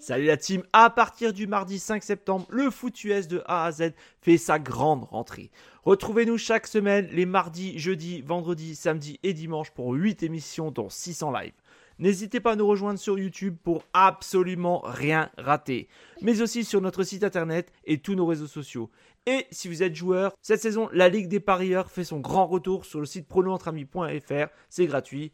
Salut la team, à partir du mardi 5 septembre, le foot US de A à Z fait sa grande rentrée. Retrouvez-nous chaque semaine les mardis, jeudis, vendredis, samedis et dimanches pour 8 émissions dont 600 live. N'hésitez pas à nous rejoindre sur YouTube pour absolument rien rater, mais aussi sur notre site internet et tous nos réseaux sociaux. Et si vous êtes joueur, cette saison, la Ligue des parieurs fait son grand retour sur le site pronoentrami.fr, c'est gratuit.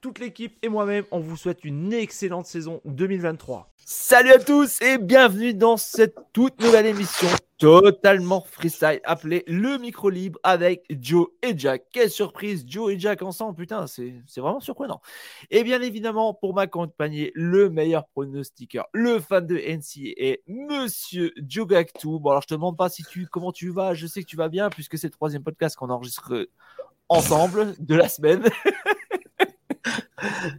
Toute l'équipe et moi-même, on vous souhaite une excellente saison 2023. Salut à tous et bienvenue dans cette toute nouvelle émission totalement freestyle appelée Le Micro Libre avec Joe et Jack. Quelle surprise, Joe et Jack ensemble, putain, c'est vraiment surprenant. Et bien évidemment, pour m'accompagner, le meilleur pronostiqueur, le fan de NCA, Monsieur Joe Gactou. Bon, alors je te demande pas si tu, comment tu vas, je sais que tu vas bien puisque c'est le troisième podcast qu'on enregistre ensemble de la semaine.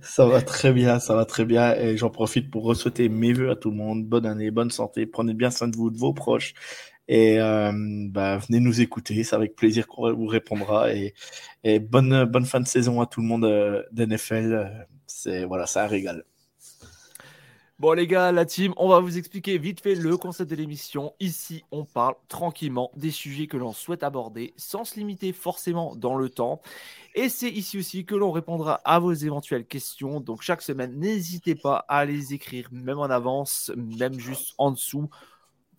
Ça va très bien, ça va très bien. Et j'en profite pour souhaiter mes voeux à tout le monde. Bonne année, bonne santé. Prenez bien soin de vous, de vos proches. Et euh, bah, venez nous écouter. C'est avec plaisir qu'on vous répondra. Et, bonne, fin de saison à tout le monde euh, d'NFL. C'est voilà, un régal. Bon les gars, la team, on va vous expliquer vite fait le concept de l'émission. Ici, on parle tranquillement des sujets que l'on souhaite aborder sans se limiter forcément dans le temps. Et c'est ici aussi que l'on répondra à vos éventuelles questions. Donc chaque semaine, n'hésitez pas à les écrire, même en avance, même juste en dessous.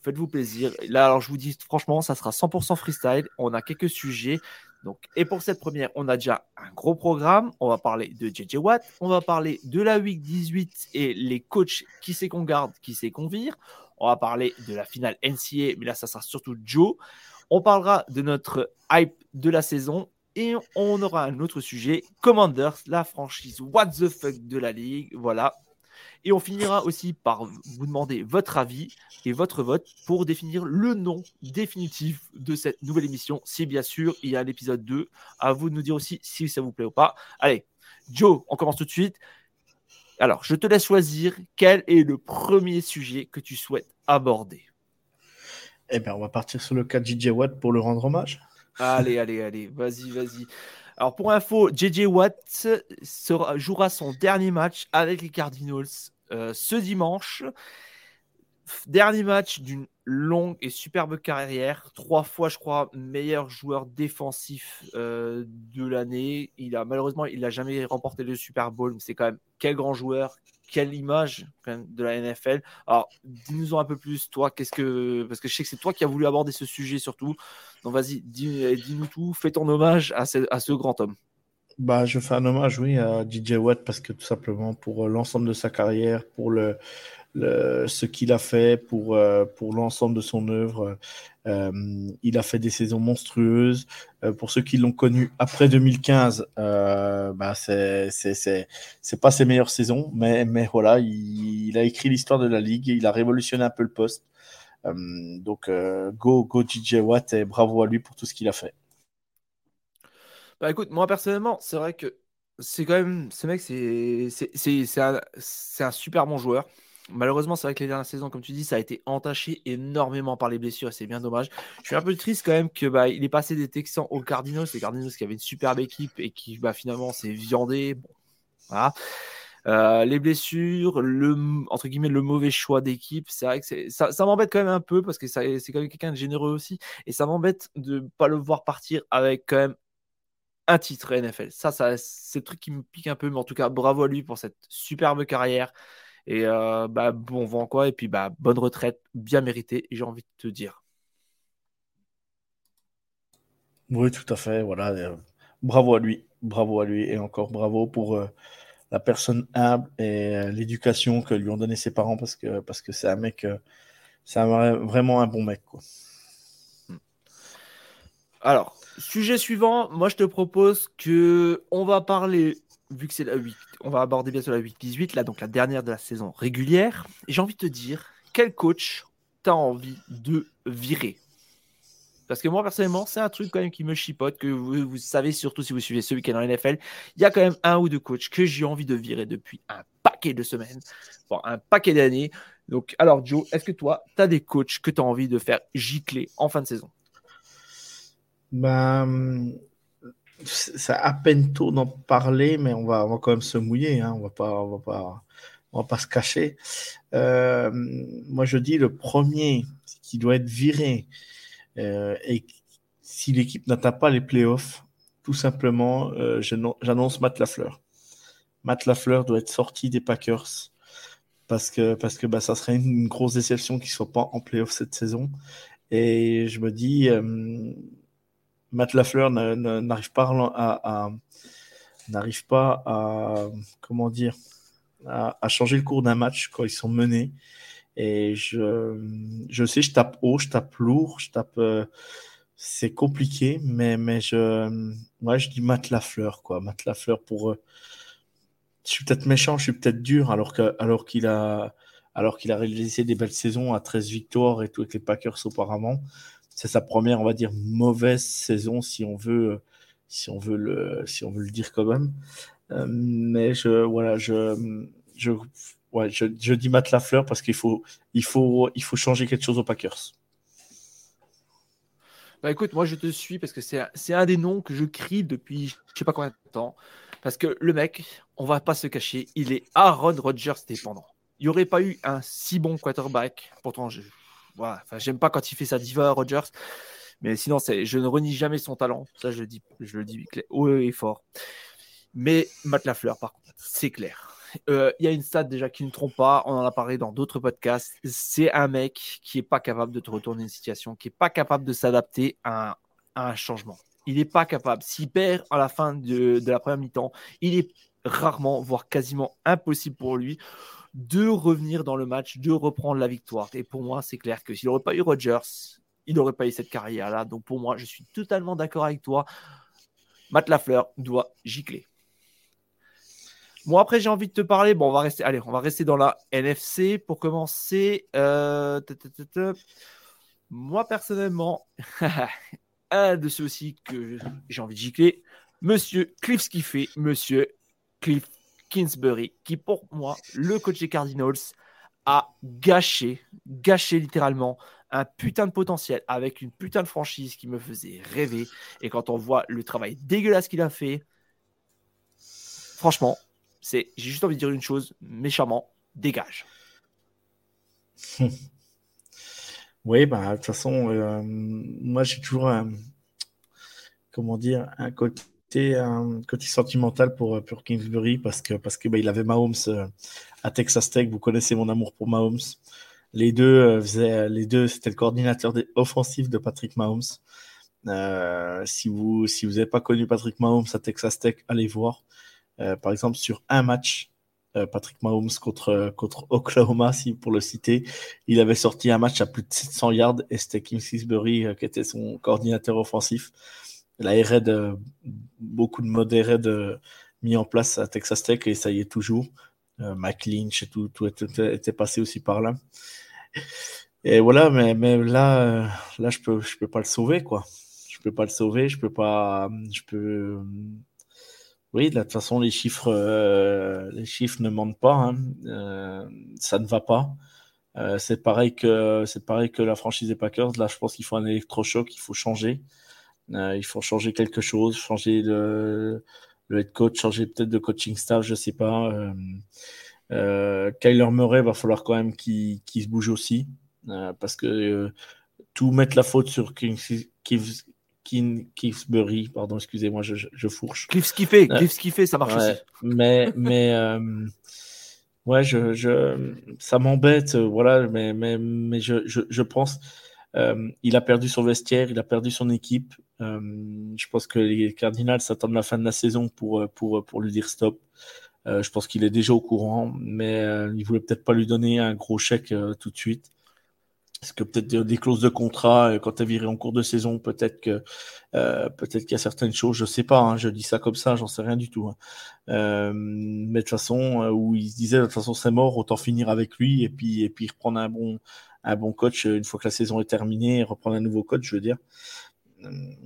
Faites-vous plaisir. Là, alors je vous dis franchement, ça sera 100% freestyle. On a quelques sujets. Donc, et pour cette première, on a déjà un gros programme. On va parler de JJ Watt, on va parler de la Week 18 et les coachs qui c'est qu'on garde, qui c'est qu'on vire. On va parler de la finale NCA, mais là, ça sera surtout Joe. On parlera de notre hype de la saison et on aura un autre sujet, Commanders, la franchise What the fuck de la ligue. Voilà, et on finira aussi par vous demander votre avis et votre vote pour définir le nom définitif de cette nouvelle émission. Si bien sûr il y a l'épisode 2, à vous de nous dire aussi si ça vous plaît ou pas. Allez, Joe, on commence tout de suite. Alors, je te laisse choisir quel est le premier sujet que tu souhaites aborder. Eh bien, on va partir sur le cas de JJ Watt pour le rendre hommage. Allez, allez, allez, vas-y, vas-y. Alors pour info, JJ Watt jouera son dernier match avec les Cardinals euh, ce dimanche. Dernier match d'une longue et superbe carrière. Trois fois, je crois, meilleur joueur défensif euh, de l'année. Il a malheureusement, il n'a jamais remporté le Super Bowl, mais c'est quand même quel grand joueur, quelle image de la NFL. Alors, dis-nous un peu plus, toi, qu'est-ce que. Parce que je sais que c'est toi qui as voulu aborder ce sujet surtout. Donc vas-y, dis-nous tout, fais ton hommage à ce, grand homme. Bah, je fais un hommage, oui, à DJ Watt parce que tout simplement pour euh, l'ensemble de sa carrière, pour le, ce qu'il a fait, pour, euh, pour l'ensemble de son œuvre, euh, il a fait des saisons monstrueuses. pour ceux qui l'ont connu après 2015, bah, c'est pas ses meilleures saisons, mais, mais voilà, il, a écrit l'histoire de la ligue, il a révolutionné un peu le poste. Euh, donc, euh, go, go DJ Watt et bravo à lui pour tout ce qu'il a fait. Bah écoute, moi personnellement, c'est vrai que c'est quand même, ce mec, c'est un super bon joueur. Malheureusement, c'est vrai que les dernières saisons, comme tu dis, ça a été entaché énormément par les blessures et c'est bien dommage. Je suis un peu triste quand même que bah, il passé des Texans aux Cardinals, les Cardinals qui avaient une superbe équipe et qui bah, finalement s'est viandé. Bon, voilà. Euh, les blessures, le entre guillemets le mauvais choix d'équipe, c'est vrai que ça, ça m'embête quand même un peu parce que c'est quand même quelqu'un de généreux aussi et ça m'embête de pas le voir partir avec quand même un titre NFL. Ça, ça c'est le truc qui me pique un peu, mais en tout cas bravo à lui pour cette superbe carrière et euh, bah, bon vent quoi et puis bah bonne retraite, bien méritée, j'ai envie de te dire. Oui, tout à fait. Voilà, euh, bravo à lui, bravo à lui et encore bravo pour la personne humble et euh, l'éducation que lui ont donné ses parents parce que parce que c'est un mec, euh, c'est vraiment un bon mec quoi. Alors, sujet suivant, moi je te propose que on va parler vu que c'est la 8, on va aborder bien sûr la 8 18 là donc la dernière de la saison régulière j'ai envie de te dire quel coach t'as envie de virer? Parce que moi, personnellement, c'est un truc quand même qui me chipote, que vous, savez, surtout si vous suivez ce week-end en NFL, il y a quand même un ou deux coachs que j'ai envie de virer depuis un paquet de semaines, bon, un paquet d'années. Donc, alors, Joe, est-ce que toi, tu as des coachs que tu as envie de faire gicler en fin de saison? Ben, c'est à peine tôt d'en parler, mais on va, quand même se mouiller. Hein. On va pas, on va pas on va pas se cacher. Euh, moi, je dis le premier qui doit être viré euh, et si l'équipe n'atteint pas les playoffs, tout simplement, euh, j'annonce Matt Lafleur. Matt Lafleur doit être sorti des Packers parce que, parce que bah, ça serait une, grosse déception qu'il ne soit pas en playoff cette saison. Et je me dis, Matt Lafleur n'arrive pas à comment dire à, changer le cours d'un match quand ils sont menés. Et je, sais, je tape haut, je tape lourd, je tape. Euh, c'est compliqué, mais, mais je, je dis Matt Lafleur, quoi. Lafleur pour. Euh, je suis peut-être méchant, je suis peut-être dur, alors alors qu'il a, alors qu'il a réalisé des belles saisons à 13 victoires et tout avec les Packers auparavant. C'est sa première, on va dire, mauvaise saison, si on veut, si on veut le, si on veut le dire quand même. Euh, mais je, voilà, je, je, ouais, je dis Matt Lafleur parce qu'il faut, il faut, il faut changer quelque chose aux Packers. Bah écoute, moi je te suis parce que c'est un des noms que je crie depuis je sais pas combien de temps. Parce que le mec, on va pas se cacher, il est Aaron Rodgers dépendant. Il n'y aurait pas eu un si bon quarterback. Pourtant, je j'aime pas quand il fait sa diva Rodgers. Mais sinon, je ne renie jamais son talent. Ça, je le dis, je le dis haut et fort. Mais Matt Lafleur, par contre, c'est clair. Euh, il y a une stat déjà qui ne trompe pas, on en a parlé dans d'autres podcasts. C'est un mec qui n'est pas capable de te retourner une situation, qui n'est pas capable de s'adapter à, un changement. Il n'est pas capable. S'il perd à la fin de, la première mi-temps, il est rarement, voire quasiment impossible pour lui de revenir dans le match, de reprendre la victoire. Et pour moi, c'est clair que s'il n'aurait pas eu Rodgers, il n'aurait pas eu cette carrière-là. Donc pour moi, je suis totalement d'accord avec toi. Matt Lafleur doit gicler. Bon, après, j'ai envie de te parler. Bon, on va rester, allez, on va rester dans la NFC pour commencer. Euh, moi, personnellement, un de ceux aussi que j'ai envie de gicler, Monsieur Cliff Skiffé, Monsieur Cliff Kingsbury, qui pour moi, le coach des Cardinals, a gâché, gâché littéralement un putain de potentiel avec une putain de franchise qui me faisait rêver. Et quand on voit le travail dégueulasse qu'il a fait, franchement, c'est, j'ai juste envie de dire une chose, méchamment, dégage. oui, bah, de toute façon, euh, moi j'ai toujours comment dire, un côté, un côté sentimental pour, pour Kingsbury parce que, parce que bah, avait Mahomes euh, à Texas Tech. Vous connaissez mon amour pour Mahomes. Les deux euh, faisaient, deux, c'était le coordinateur offensif de Patrick Mahomes. si vous si vous n'avez pas connu Patrick Mahomes à Texas Tech, allez voir. Euh, par exemple, sur un match, euh, Patrick Mahomes contre, contre Oklahoma, si pour le citer, il avait sorti un match à plus de 700 yards et c'était euh, qui était son coordinateur offensif. La RAID, beaucoup de modes mis en place à Texas Tech et ça y est toujours. Mike Lynch et tout, tout était, passé aussi par là. Et voilà, mais, là, là, je peux, je peux pas le sauver, quoi. Je peux pas le sauver, je peux pas, je peux, oui, de toute façon, les chiffres, euh, les chiffres ne mentent pas. Hein. Euh, ça ne va pas. Euh, c'est pareil que c'est pareil que la franchise des Packers. Là, je pense qu'il faut un électrochoc, il faut changer. Il faut changer quelque chose, changer le, le head coach, changer peut-être de coaching staff, je sais pas. Kyler Murray va falloir quand même qu'il se bouge aussi, parce que tout mettre la faute sur King, Kingsbury, pardon, excusez-moi, je, je, fourche. Cliff Skiffé, euh, Cliff Skiffé, ça marche aussi. Mais, mais euh, ouais, je, je, ça m'embête, euh, voilà, mais, mais, mais je, je, je pense, il a perdu son vestiaire, il a perdu son équipe. je pense que les Cardinals s'attendent la fin de la saison pour, pour, pour lui dire stop. je pense qu'il est déjà au courant, mais il voulait peut-être pas lui donner un gros chèque tout de suite. Est-ce que peut-être des clauses de contrat euh, quand tu es viré en cours de saison, peut-être que euh, peut-être qu'il y a certaines choses, je sais pas, hein, je dis ça comme ça, j'en sais rien du tout. Hein. Euh, mais de toute façon, où il se disait de toute façon c'est mort, autant finir avec lui et puis et puis reprendre un bon un bon coach une fois que la saison est terminée, reprendre un nouveau coach, je veux dire.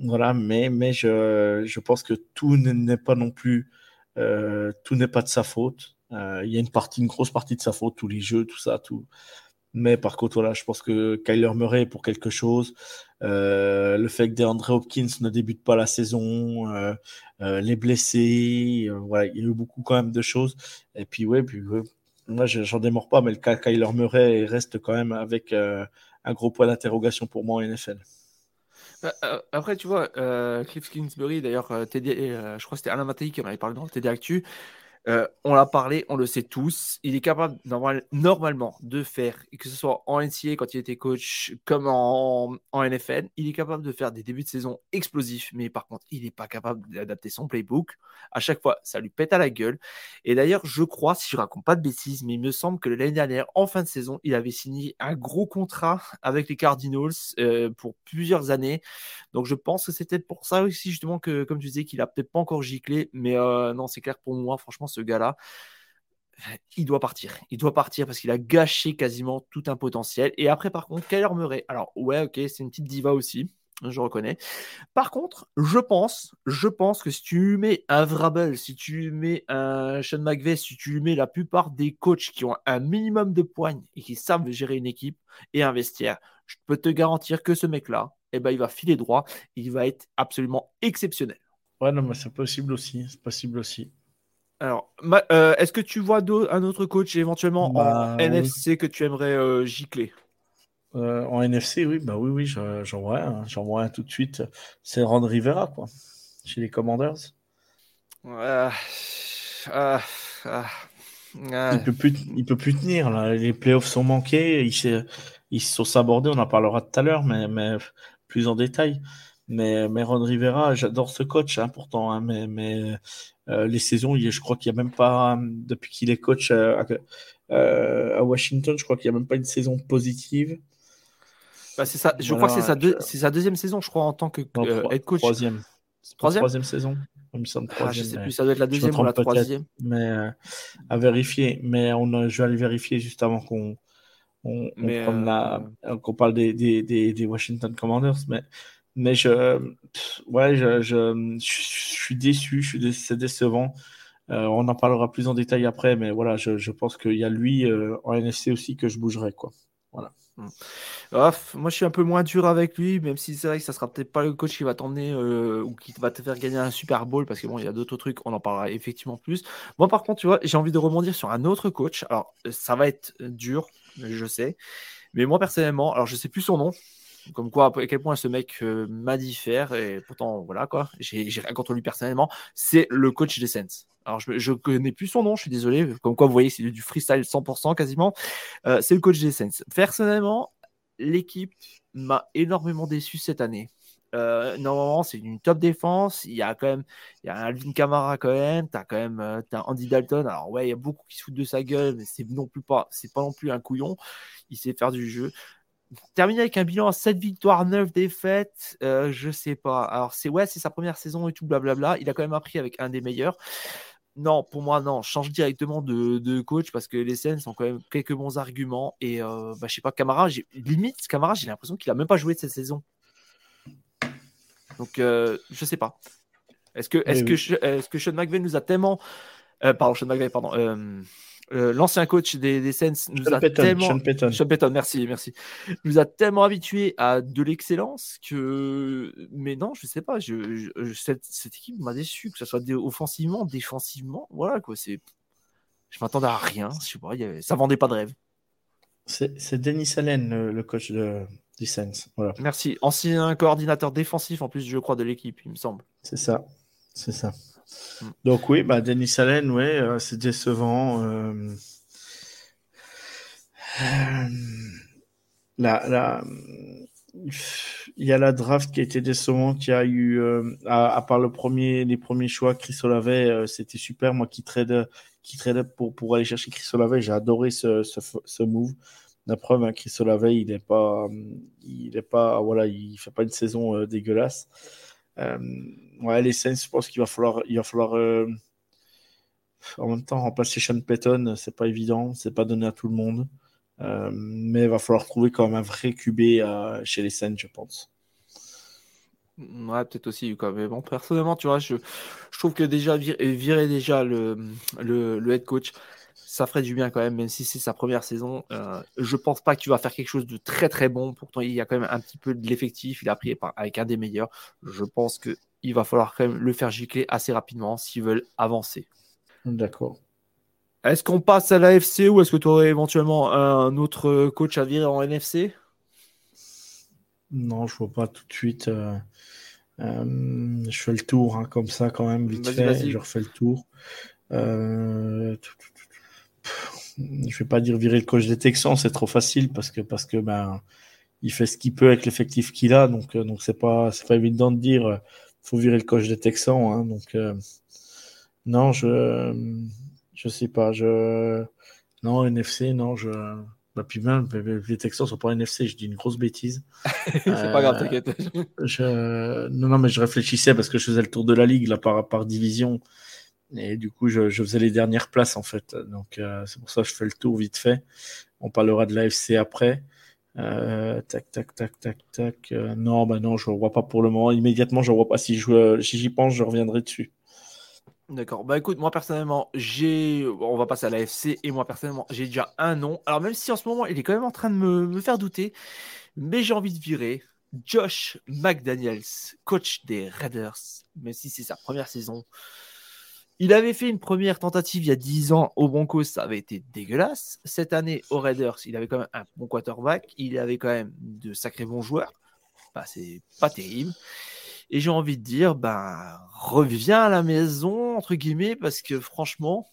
Voilà, mais mais je, je pense que tout n'est pas non plus tout n'est pas de sa faute. il y a une partie, une grosse partie de sa faute, tous les jeux, tout ça, tout, mais par contre, voilà, je pense que Kyler Murray est pour quelque chose. Euh, le fait que DeAndre Hopkins ne débute pas la saison, euh, euh, les blessés, voilà, il y a eu beaucoup quand même de choses. Et puis, ouais, puis, moi, j'en démords pas, mais le cas Kyler Murray reste quand même avec un gros point d'interrogation pour moi en NFL. Bah, après, tu vois, Cliff Kingsbury, d'ailleurs, je crois que c'était Alain Mattei qui en avait parlé dans le TD Actu. Euh, on l'a parlé, on le sait tous. Il est capable normalement de faire, que ce soit en NCA quand il était coach, comme en, NFL, il est capable de faire des débuts de saison explosifs, mais par contre, il n'est pas capable d'adapter son playbook. À chaque fois, ça lui pète à la gueule. Et d'ailleurs, je crois, si je raconte pas de bêtises, mais il me semble que l'année dernière, en fin de saison, il avait signé un gros contrat avec les Cardinals euh, pour plusieurs années. Donc, je pense que c'était pour ça aussi, justement, que, comme tu disais, qu'il a peut-être pas encore giclé. Mais euh, non, c'est clair pour moi, franchement, ce gars-là, il doit partir. Il doit partir parce qu'il a gâché quasiment tout un potentiel. Et après, par contre, Kyler Murray. Alors, ouais, ok, c'est une petite diva aussi. Je reconnais. Par contre, je pense, je pense que si tu mets un Vrabel, si tu mets un Sean McVeigh, si tu mets la plupart des coachs qui ont un minimum de poigne et qui savent gérer une équipe et un vestiaire, je peux te garantir que ce mec-là, eh ben, il va filer droit. Il va être absolument exceptionnel. Ouais, non, mais c'est possible aussi. C'est possible aussi. Alors, euh, est-ce que tu vois un autre coach éventuellement en bah, NFC que tu aimerais euh, gicler? Euh, En NFC, oui, bah oui, oui, j'en vois un, j'en vois un tout de suite. C'est Ron Rivera, quoi, chez les Commanders. Ah, ah, il peut plus, il peut plus tenir là. Les playoffs sont manqués, ils, ils sont sabordés. On en parlera tout à l'heure, mais, mais plus en détail. Mais, mais Ron Rivera, j'adore ce coach, hein, pourtant, hein, mais, mais euh, les saisons, je crois qu'il n'y a même pas, depuis qu'il est coach euh, à, Washington, je crois qu'il n'y a même pas une saison positive. Bah, c'est ça, je crois que c'est sa, sa, deuxième saison, je crois, en tant que euh, head coach. Troisième. Troisième, troisième saison. Il me semble ah, je sais plus, ça doit être la deuxième ou la troisième. Mais à vérifier. Mais on je vais aller vérifier juste avant qu'on on, on, parle des, des, des, Washington Commanders. Mais mais je, ouais, je, je, suis déçu, je suis c'est décevant. Euh, on en parlera plus en détail après, mais voilà, je, je pense qu'il y a lui euh, en NFC aussi que je bougerai, quoi. Voilà. Hmm. moi, je suis un peu moins dur avec lui, même si c'est vrai que ça sera peut-être pas le coach qui va t'emmener euh, ou qui va te faire gagner un Super Bowl, parce que bon, il y a d'autres trucs, on en parlera effectivement plus. Moi, par contre, tu vois, j'ai envie de rebondir sur un autre coach. Alors, ça va être dur, je sais, mais moi personnellement, alors je sais plus son nom, comme quoi, à quel point ce mec euh, m'a diffère, et pourtant, voilà quoi, j'ai rien contre lui personnellement. C'est le coach des Saints. Alors, je ne connais plus son nom, je suis désolé. Comme quoi, vous voyez, c'est du freestyle 100% quasiment. Euh, c'est le coach des Saints. Personnellement, l'équipe m'a énormément déçu cette année. Euh, normalement, c'est une top défense. Il y a quand même, il y a Alvin Kamara quand même. T'as quand même, euh, as Andy Dalton. Alors ouais, il y a beaucoup qui se foutent de sa gueule, mais c'est non plus pas, c'est pas non plus un couillon. Il sait faire du jeu terminer avec un bilan à 7 victoires, 9 défaites, euh, je sais pas. Alors, c'est ouais, c'est sa première saison et tout, blablabla. Il a quand même appris avec un des meilleurs. Non, pour moi, non. Change directement de, coach parce que les scènes ont quand même quelques bons arguments. Et euh, bah, je sais pas, Camara, limite, Camara, j'ai l'impression qu'il a même pas joué cette saison. Donc, euh, je sais pas. Est-ce que, est-ce que, est-ce que Sean McVay nous a tellement. Euh, pardon, Sean McVay, pardon. Euh, l'ancien coach des, des Saints nous a tellement Sean merci, merci, nous a tellement habitué à de l'excellence que, mais non, je sais pas, je, cette, équipe m'a déçu, que ce soit offensivement, défensivement, voilà quoi, c'est, je m'attendais à rien, je sais pas, ça vendait pas de rêve. C'est Denis Allen, le, coach de, des Saints. Voilà. Merci, ancien coordinateur défensif en plus, je crois, de l'équipe, il me semble. C'est ça, c'est ça. Mm. Donc oui, bah Denis Allen, ouais, euh, c'est décevant. Euh... La, il y a la draft qui a été décevante. Y a eu, euh, à, part le premier, les premiers choix, Chris Olave, euh, c'était super. Moi qui trade, qui trade pour, aller chercher Chris Olave, j'ai adoré ce, ce, move. La preuve, hein, Chris Olave, il n'est pas, il pas, voilà, il fait pas une saison dégueulasse. Euh, ouais, les Saints, je pense qu'il va falloir, il va falloir euh, en même temps remplacer Sean Payton, c'est pas évident, c'est pas donné à tout le monde. Euh, mais il va falloir trouver quand même un vrai QB chez les Saints, je pense. Ouais, peut-être aussi. Mais bon, personnellement, tu vois, je, trouve que déjà virer, déjà le, le, le, head coach, ça ferait du bien quand même, même si c'est sa première saison. Euh, je pense pas qu'il va faire quelque chose de très très bon. Pourtant, il y a quand même un petit peu de l'effectif. Il a pris avec un des meilleurs. Je pense qu'il va falloir quand même le faire gicler assez rapidement s'ils veulent avancer. D'accord. Est-ce qu'on passe à l'AFC ou est-ce que tu aurais éventuellement un autre coach à virer en NFC Non, je vois pas tout de suite. Euh, euh, je fais le tour hein, comme ça quand même vite fait. Je refais le tour. Euh, je vais pas dire virer le coach des Texans, c'est trop facile parce que parce que ben il fait ce qu'il peut avec l'effectif qu'il a, donc donc c'est pas c'est pas évident de dire faut virer le coach des Texans. Hein, donc non, je je sais pas. Je... Non, NFC, non, je. Bah, puis même, les Texans sont pas NFC, je dis une grosse bêtise. c'est pas grave, euh, t'inquiète. Je... Non, non, mais je réfléchissais parce que je faisais le tour de la ligue là, par, par division. Et du coup, je, faisais les dernières places en fait. Donc, euh, c'est pour ça que je fais le tour vite fait. On parlera de l'AFC après. Euh, tac, tac, tac, tac, tac. non, bah non, je ne vois pas pour le moment. Immédiatement, je ne vois pas. Si j'y pense, je reviendrai dessus. D'accord. Bah écoute, moi personnellement, j'ai. On va passer à l'AFC et moi personnellement, j'ai déjà un nom. Alors même si en ce moment, il est quand même en train de me, faire douter, mais j'ai envie de virer Josh McDaniels, coach des Raiders, même si c'est sa première saison. Il avait fait une première tentative il y a 10 ans au Broncos, ça avait été dégueulasse. Cette année au Raiders, il avait quand même un bon quarterback, il avait quand même de sacrés bons joueurs. Bah, c'est pas terrible. Et j'ai envie de dire, ben, reviens à la maison, entre guillemets, parce que franchement,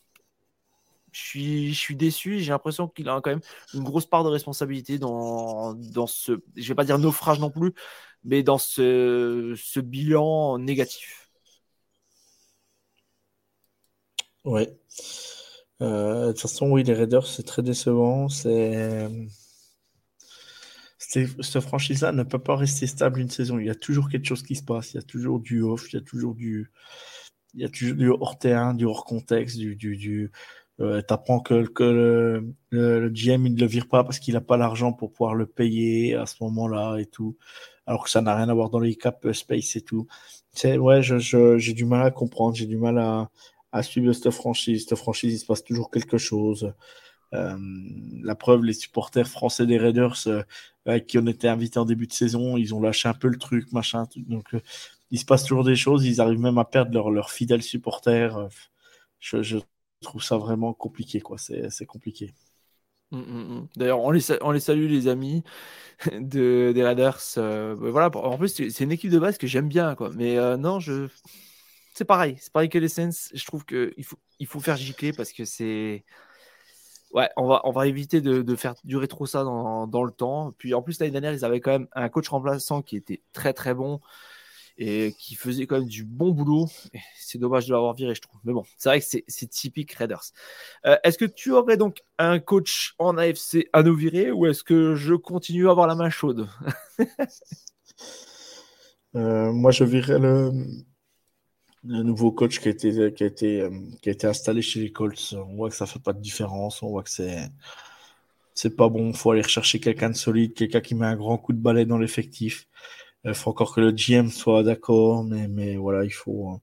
je suis, je suis déçu. J'ai l'impression qu'il a quand même une grosse part de responsabilité dans, ce, je vais pas dire naufrage non plus, mais dans ce bilan négatif. Ouais. Euh, de toute façon, oui, les Raiders, c'est très décevant. C'est cette franchise-là ne peut pas rester stable une saison. Il y a toujours quelque chose qui se passe. Il y a toujours du off, il y a toujours du, il y a toujours du hors terrain, du hors contexte, du, du, du euh, t'apprends que, que le, le, GM il ne le vire pas parce qu'il n'a pas l'argent pour pouvoir le payer à ce moment-là et tout, alors que ça n'a rien à voir dans les cap euh, space et tout. C'est ouais, je, je, j'ai du mal à comprendre, j'ai du mal à, à suivre cette franchise. Cette franchise, il se passe toujours quelque chose. Euh, la preuve, les supporters français des Raiders euh, qui ont été invités en début de saison, ils ont lâché un peu le truc, machin. Donc, euh, il se passe toujours des choses. Ils arrivent même à perdre leurs leur fidèles supporters. Je, trouve ça vraiment compliqué, quoi. C'est compliqué. Mmh, mmh, mmh. D'ailleurs, on les, on les salue, les amis de, des Raiders. voilà, en plus, c'est une équipe de base que j'aime bien, quoi. Mais non, je. C'est pareil, c'est pareil que les Saints. Je trouve qu'il faut, il faut faire gicler parce que c'est Ouais, on va, on va éviter de, faire durer trop ça dans, le temps. Puis en plus, l'année dernière, ils avaient quand même un coach remplaçant qui était très très bon et qui faisait quand même du bon boulot. C'est dommage de l'avoir viré, je trouve. Mais bon, c'est vrai que c'est typique Raiders. Euh, est-ce que tu aurais donc un coach en AFC à nous virer ou est-ce que je continue à avoir la main chaude? Euh, Moi, je virerais le, un nouveau coach qui a été, qui a été, euh, qui a été installé chez les Colts. On voit que ça fait pas de différence. On voit que c'est, c'est pas bon. Il faut aller rechercher quelqu'un de solide, quelqu'un qui met un grand coup de balai dans l'effectif. Il faut encore que le GM soit d'accord, mais, mais voilà, il faut,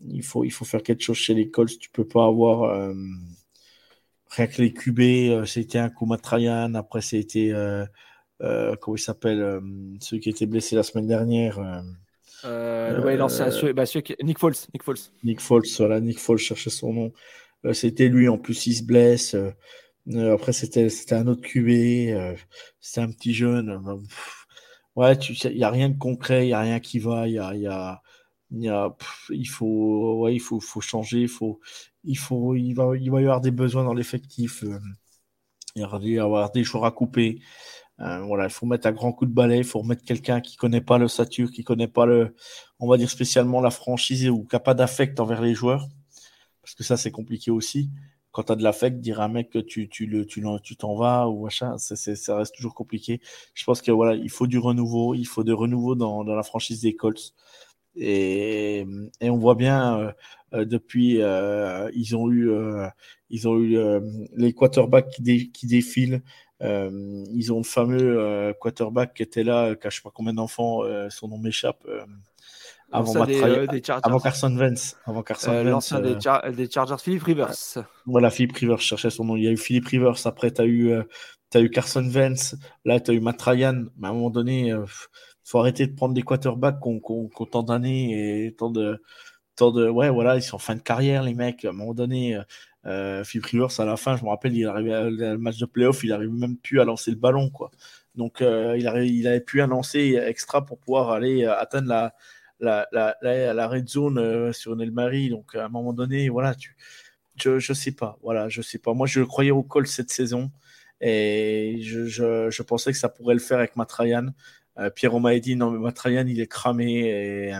il faut, il faut faire quelque chose chez les Colts. Tu peux pas avoir euh, rien que les QB. Euh, c'était un coup Matrayan. Après, c'était euh, comment il s'appelle, celui qui était blessé la semaine dernière. Euh, ouais, l'ancien, bah, Nick Foles. Nick Foles. Nick Foles, voilà, Nick Foles cherchait son nom. Euh, c'était lui, en plus, il se blesse. Euh, après, c'était, un autre QB. c'était un petit jeune. ouais, il n'y a rien de concret, il n'y a rien qui va. Il y a, y a, y a il faut, ouais, il faut, faut changer. Faut, il, faut, il, va, il va y avoir des besoins dans l'effectif. il va y avoir des jours à couper. Euh, voilà, il faut mettre un grand coup de balai, il faut remettre quelqu'un qui connaît pas le stature, qui connaît pas le, on va dire spécialement la franchise ou qui n'a pas d'affect envers les joueurs, parce que ça c'est compliqué aussi. Quand tu as de l'affect, dire à un mec que tu, tu le, tu, tu t'en vas ou machin, ça reste toujours compliqué. Je pense que voilà, il faut du renouveau, il faut de renouveau dans, dans la franchise des Colts. Et, et on voit bien euh, euh, depuis, euh, ils ont eu, ils ont eu les quarterbacks qui, qui défilent. Euh, ils ont le fameux euh, quarterback qui était là, qui a je sais pas combien d'enfants, euh, son nom m'échappe. avant, avant, Carson Wentz. Avant Carson L'ancien des, des, Chargers, Philippe Rivers. Voilà, Philippe Rivers, je cherchais son nom. Il y a eu Philippe Rivers, après tu as eu, as eu Carson Wentz, là tu as eu Matt Ryan. Mais à un moment donné, il faut arrêter de prendre des quarterbacks qui ont, tant d'années et tant de, tant de. Ouais, voilà, ils sont en fin de carrière, les mecs. À un moment donné, Euh, Philippe Rivers, à la fin, je me rappelle, il arrivait le match de playoff, il n'arrivait même plus à lancer le ballon. Quoi. Donc, euh, il, avait, pu un lancer extra pour pouvoir aller euh, atteindre la, la, red zone sur Nelmari. Donc, à un moment donné, voilà, tu, je ne sais pas. Voilà, je sais pas. Moi, je croyais au col cette saison et je, pensais que ça pourrait le faire avec Matrayan. Pierre m'a dit non, mais Matrayan, il est cramé et,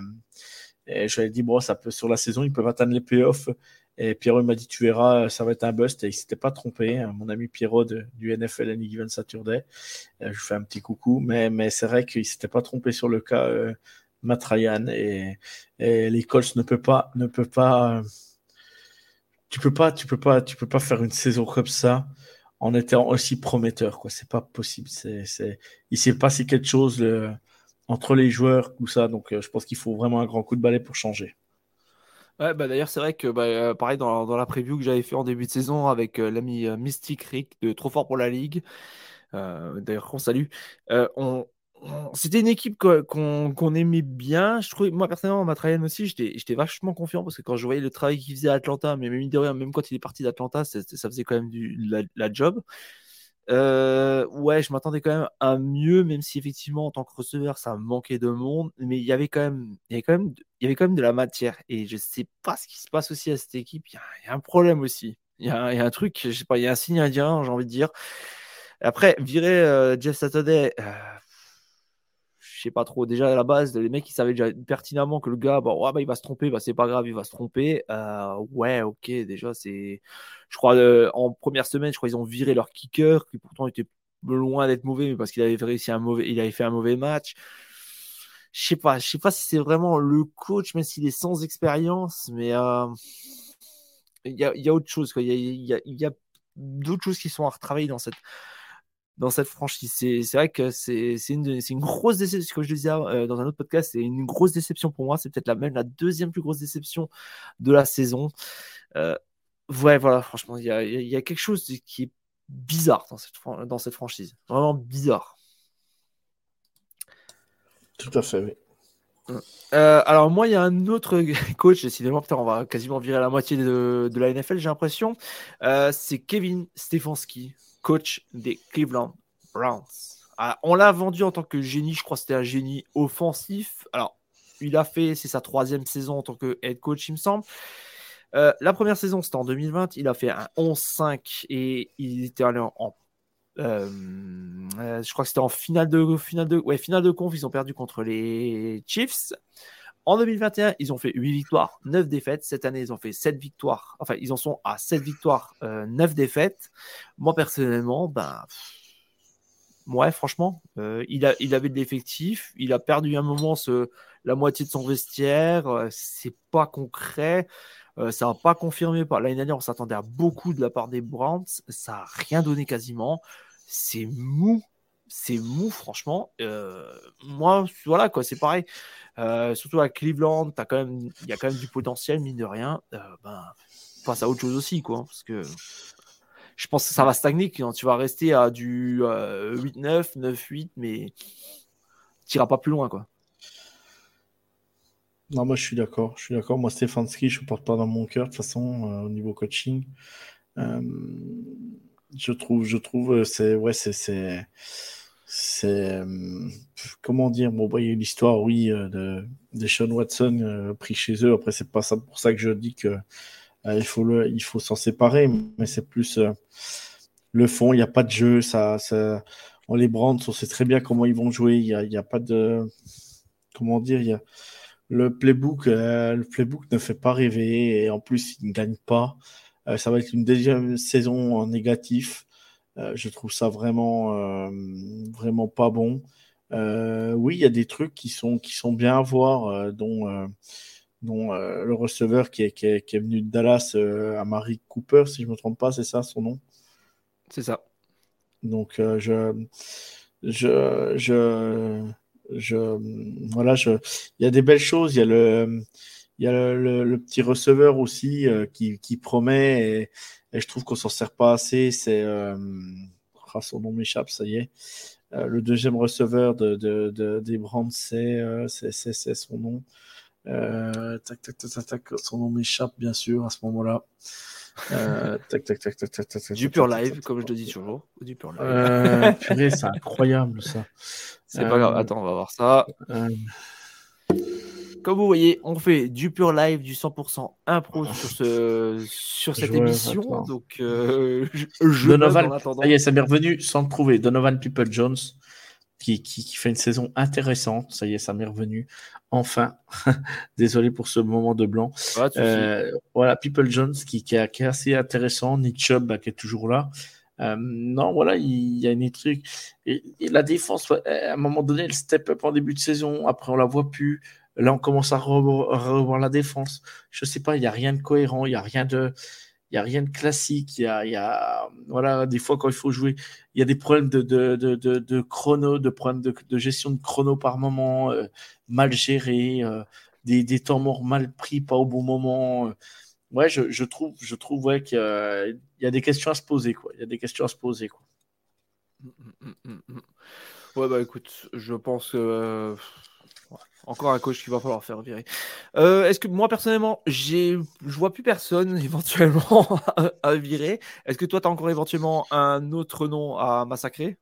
et je lui ai dit, bon, ça peut, sur la saison, ils peuvent atteindre les playoffs. Et Pierrot m'a dit, tu verras, ça va être un bust. Et il s'était pas trompé. Hein. Mon ami Pierrot du NFL Any Given Saturday. Euh, je fais un petit coucou. Mais, mais c'est vrai qu'il s'était pas trompé sur le cas euh, Matt Ryan. Et, et, les Colts ne peut pas, ne peut pas, tu peux pas, tu peux pas, tu peux pas faire une saison comme ça en étant aussi prometteur, quoi. C'est pas possible. C'est, c'est, il s'est passé quelque chose entre les joueurs, tout ça. Donc, euh, je pense qu'il faut vraiment un grand coup de balai pour changer. Ouais, bah d'ailleurs, c'est vrai que bah, euh, pareil, dans, dans, la preview que j'avais fait en début de saison avec euh, l'ami euh, Mystic Rick de Trop Fort pour la Ligue, d'ailleurs, qu'on salue, c'était une équipe qu'on aimait bien. Je trouvais, moi, personnellement, Matrayan aussi, j'étais vachement confiant parce que quand je voyais le travail qu'il faisait à Atlanta, mais même, même quand il est parti d'Atlanta, ça faisait quand même du, la job. Euh, ouais, je m'attendais quand même à mieux, même si effectivement en tant que receveur ça manquait de monde, mais il y avait quand même, il y avait quand même, il y avait quand même de la matière. Et je sais pas ce qui se passe aussi à cette équipe. Il y, a, un problème aussi. Il y, a, il y, a, un truc, je sais pas, il y a un signe indien, j'ai envie de dire. Après, virer euh, Jeff Saturday, euh, sais pas trop. Déjà à la base, les mecs ils savaient déjà pertinemment que le gars, bon, bah, il va se tromper, bah, c'est pas grave, il va se tromper. Euh, ouais, ok, déjà c'est, je crois euh, en première semaine, je crois ils ont viré leur kicker qui pourtant était loin d'être mauvais, mais parce qu'il avait réussi un mauvais, il avait fait un mauvais match. Je sais pas, je sais pas si c'est vraiment le coach, même s'il est sans expérience, mais euh, il y, a, y, a, autre chose. Il y y a d'autres choses qui sont à retravailler dans cette dans cette franchise. C'est vrai que c'est une, une, grosse déception, comme je le disais euh, dans un autre podcast, c'est une grosse déception pour moi. C'est peut-être la, même la deuxième plus grosse déception de la saison. Euh, ouais, voilà, franchement, il y a, y a, quelque chose qui est bizarre dans cette, dans cette franchise. Vraiment bizarre. Tout à fait, oui. Euh, alors moi, il y a un autre coach, décidément, putain, on va quasiment virer la moitié de, de la NFL, j'ai l'impression. c'est Kevin Stefanski coach des Cleveland Browns. Ah, on l'a vendu en tant que génie, je crois que c'était un génie offensif. Alors, il a fait, c'est sa troisième saison en tant que head coach, il me semble. Euh, la première saison, c'était en 2020. Il a fait un 11-5 et il était allé en. Euh, euh, je crois que c'était en finale de, finale, finale de conf. Ils ont perdu contre les Chiefs. En 2021, ils ont fait 8 victoires, 9 défaites. Cette année, ils ont fait 7 victoires. Enfin, ils en sont à 7 victoires, 9 euh, défaites. Moi, personnellement, ben. Ouais, franchement, euh, il, a, il avait de l'effectif. Il a perdu un moment la moitié de son vestiaire. Euh, c'est pas concret. ça n'a pas confirmé. L'année dernière, on s'attendait à beaucoup de la part des Browns. Ça n'a rien donné quasiment. C'est mou c'est mou, franchement. Euh, moi, voilà, quoi, c'est pareil. Euh, surtout à Cleveland, quand même, il y a quand même du potentiel, mine de rien. Euh, ben, face à autre chose aussi, quoi. Parce que je pense que ça va stagner. Quand tu vas rester à du 8-9, 9-8, mais tu n'iras pas plus loin, quoi. Non, moi je suis d'accord. Je suis d'accord. Moi, Stefanski, je ne porte pas dans mon cœur, de toute façon, au niveau coaching. je trouve, je trouve, c'est, ouais, c'est, c'est euh, comment dire bon bah, il y a une histoire oui euh, de, Sean Watson euh, pris chez eux. Après c'est pas ça pour ça que je dis que il faut il faut s'en séparer mais c'est plus le fond. Il n'y a pas de jeu ça, ça on les brande on sait très bien comment ils vont jouer. Il n'y a, a, pas de comment dire il y a le playbook le playbook ne fait pas rêver et en plus il ne gagne pas. Ça va être une deuxième saison en négatif je trouve ça vraiment, euh, vraiment pas bon. Euh, oui, il y a des trucs qui sont, qui sont bien à voir, dont, dont le receveur qui est, qui est, qui est venu de Dallas, à Marie Cooper, si je ne me trompe pas, c'est ça son nom? C'est ça. Donc, je, je, je, je, voilà, je, il y a des belles choses. Il y a le, il y a le, le, petit receveur aussi qui, qui, promet et, et je trouve qu'on s'en sert pas assez. C'est euh, ah, son nom m'échappe, ça y est. Euh, le deuxième receveur de, de, des Brands, euh, c'est son nom. tac, tac, tac, tac, son nom m'échappe bien sûr à ce moment-là. tac, tac, tac, tac, tac, tac, Du pur live, comme je te dis toujours. Du pur live. c'est incroyable ça. C'est pas grave. Attends, on va voir ça. Comme vous voyez, on fait du pur live, du 100% impro sur, ce, sur cette émission. Donc, euh, je, Donovan, ça y est, ça m'est revenu sans le trouver. Donovan People Jones, qui, qui, fait une saison intéressante. Ça y est, ça m'est revenu. Enfin, désolé pour ce moment de blanc. Euh, voilà, People Jones qui, qui, est, assez intéressant. Nick Chubb bah, qui est toujours là. Euh, non, voilà, il, y a une truc. Et, la défense, à un moment donné, elle step up en début de saison. Après, on la voit plus. Là, on commence à revoir la défense. Je sais pas, il n'y a rien de cohérent, il n'y a rien de. Y a rien de classique, il y a, y a, voilà, des fois quand il faut jouer, il y a des problèmes de, de, de, de, chrono, de problèmes de, gestion de chrono par moment, euh, mal géré, euh, des, temps morts mal pris, pas au bon moment. Euh. ouais, je, trouve, je trouve ouais, qu'il y, a des questions à se poser, quoi. Il y a des questions à se poser, quoi. Mmh, mmh, mmh, ouais, bah écoute, je pense que encore un coach qu'il va falloir faire virer. Euh, est-ce que moi personnellement, je vois plus personne éventuellement à, virer. Est-ce que toi, tu as encore éventuellement un autre nom à massacrer?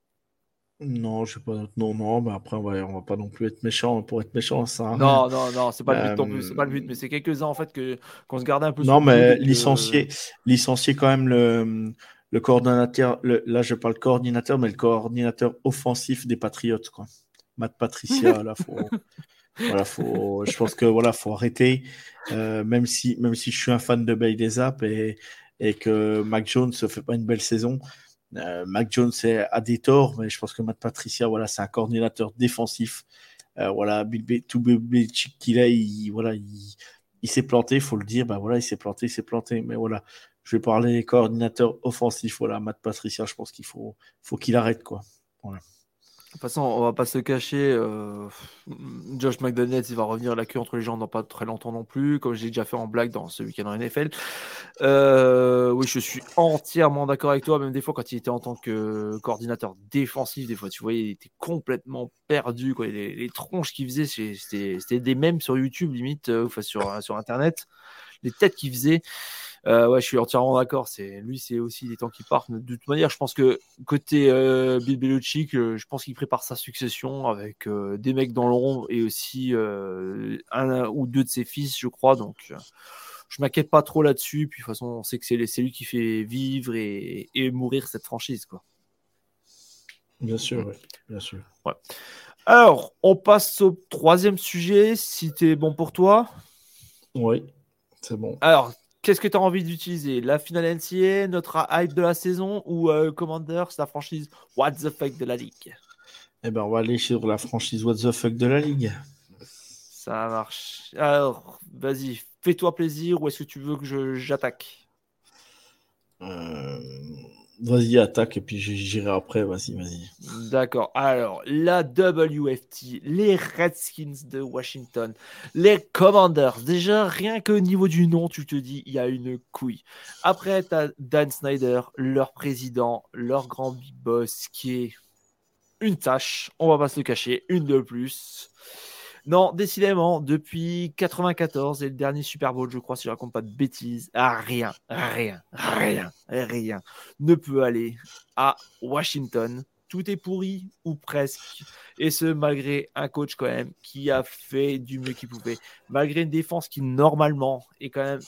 Non, je sais pas d'autre nom. Non, mais après, ouais, on va pas non plus être méchant pour être méchant. Ça. Non, non, non, c'est pas le but non plus. C'est pas le but, mais c'est quelques-uns en fait que qu'on se garde un peu. Non, mais licencier, licencier quand même le le coordinateur. là, je parle coordinateur, mais le coordinateur offensif des Patriotes, quoi. Matt Patricia, là, faut. Voilà, faut, je pense que voilà, faut arrêter. Euh, même si, même si je suis un fan de Bay des Apps et, et que Mac Jones ne fait pas une belle saison, euh, Mac Jones a des torts, mais je pense que Matt Patricia, voilà, c'est un coordinateur défensif. Euh, voilà, tout Belichick qu'il a, il, voilà, il, s'est planté, il faut le dire. Ben voilà, il s'est planté, il s'est planté. Mais voilà, je vais parler des coordinateurs offensifs. Voilà, Matt Patricia, je pense qu'il faut, faut qu'il arrête quoi. Voilà. De toute façon, on va pas se cacher. Euh, Josh McDaniels, il va revenir la queue entre les gens dans pas très longtemps non plus, comme j'ai déjà fait en blague dans ce week-end en NFL. Euh, oui, je suis entièrement d'accord avec toi. Même des fois, quand il était en tant que coordinateur défensif, des fois, tu voyais, il était complètement perdu. Quoi. Les, tronches qu'il faisait, c'était des mêmes sur YouTube, limite, euh, enfin, sur, sur Internet. Les têtes qu'il faisait. Euh, ouais, je suis entièrement d'accord. C'est lui, c'est aussi des temps qui partent. De toute manière, je pense que côté euh, Bill Belichick, euh, je pense qu'il prépare sa succession avec des mecs dans l'ombre et aussi un ou deux de ses fils, je crois. Donc, je m'inquiète pas trop là-dessus. Puis de toute façon, on sait que c'est lui qui fait vivre et, mourir cette franchise, quoi. Bien sûr, oui. bien sûr. Ouais. Alors, on passe au troisième sujet, si tu es bon pour toi. Oui, c'est bon. Alors, Qu'est-ce que tu as envie d'utiliser? La finale NCA, notre hype de la saison ou euh, Commanders, la franchise What the fuck de la ligue? Eh ben, on va aller sur la franchise What the fuck de la ligue. Ça marche. Alors, vas-y, fais-toi plaisir ou est-ce que tu veux que j'attaque? Euh, Vas-y, attaque et puis j'irai après. Vas-y, vas-y. D'accord. Alors, la WFT, les Redskins de Washington, les Commanders. Déjà, rien que au niveau du nom, tu te dis, il y a une couille. Après, tu as Dan Snyder, leur président, leur grand big boss, qui est une tâche. On va pas se le cacher, une de plus. Non, décidément, depuis 94 et le dernier Super Bowl, je crois, si je raconte pas de bêtises, ah, rien, rien, rien, rien ne peut aller à Washington. Tout est pourri ou presque. Et ce, malgré un coach quand même qui a fait du mieux qu'il pouvait. Malgré une défense qui, normalement, est quand même...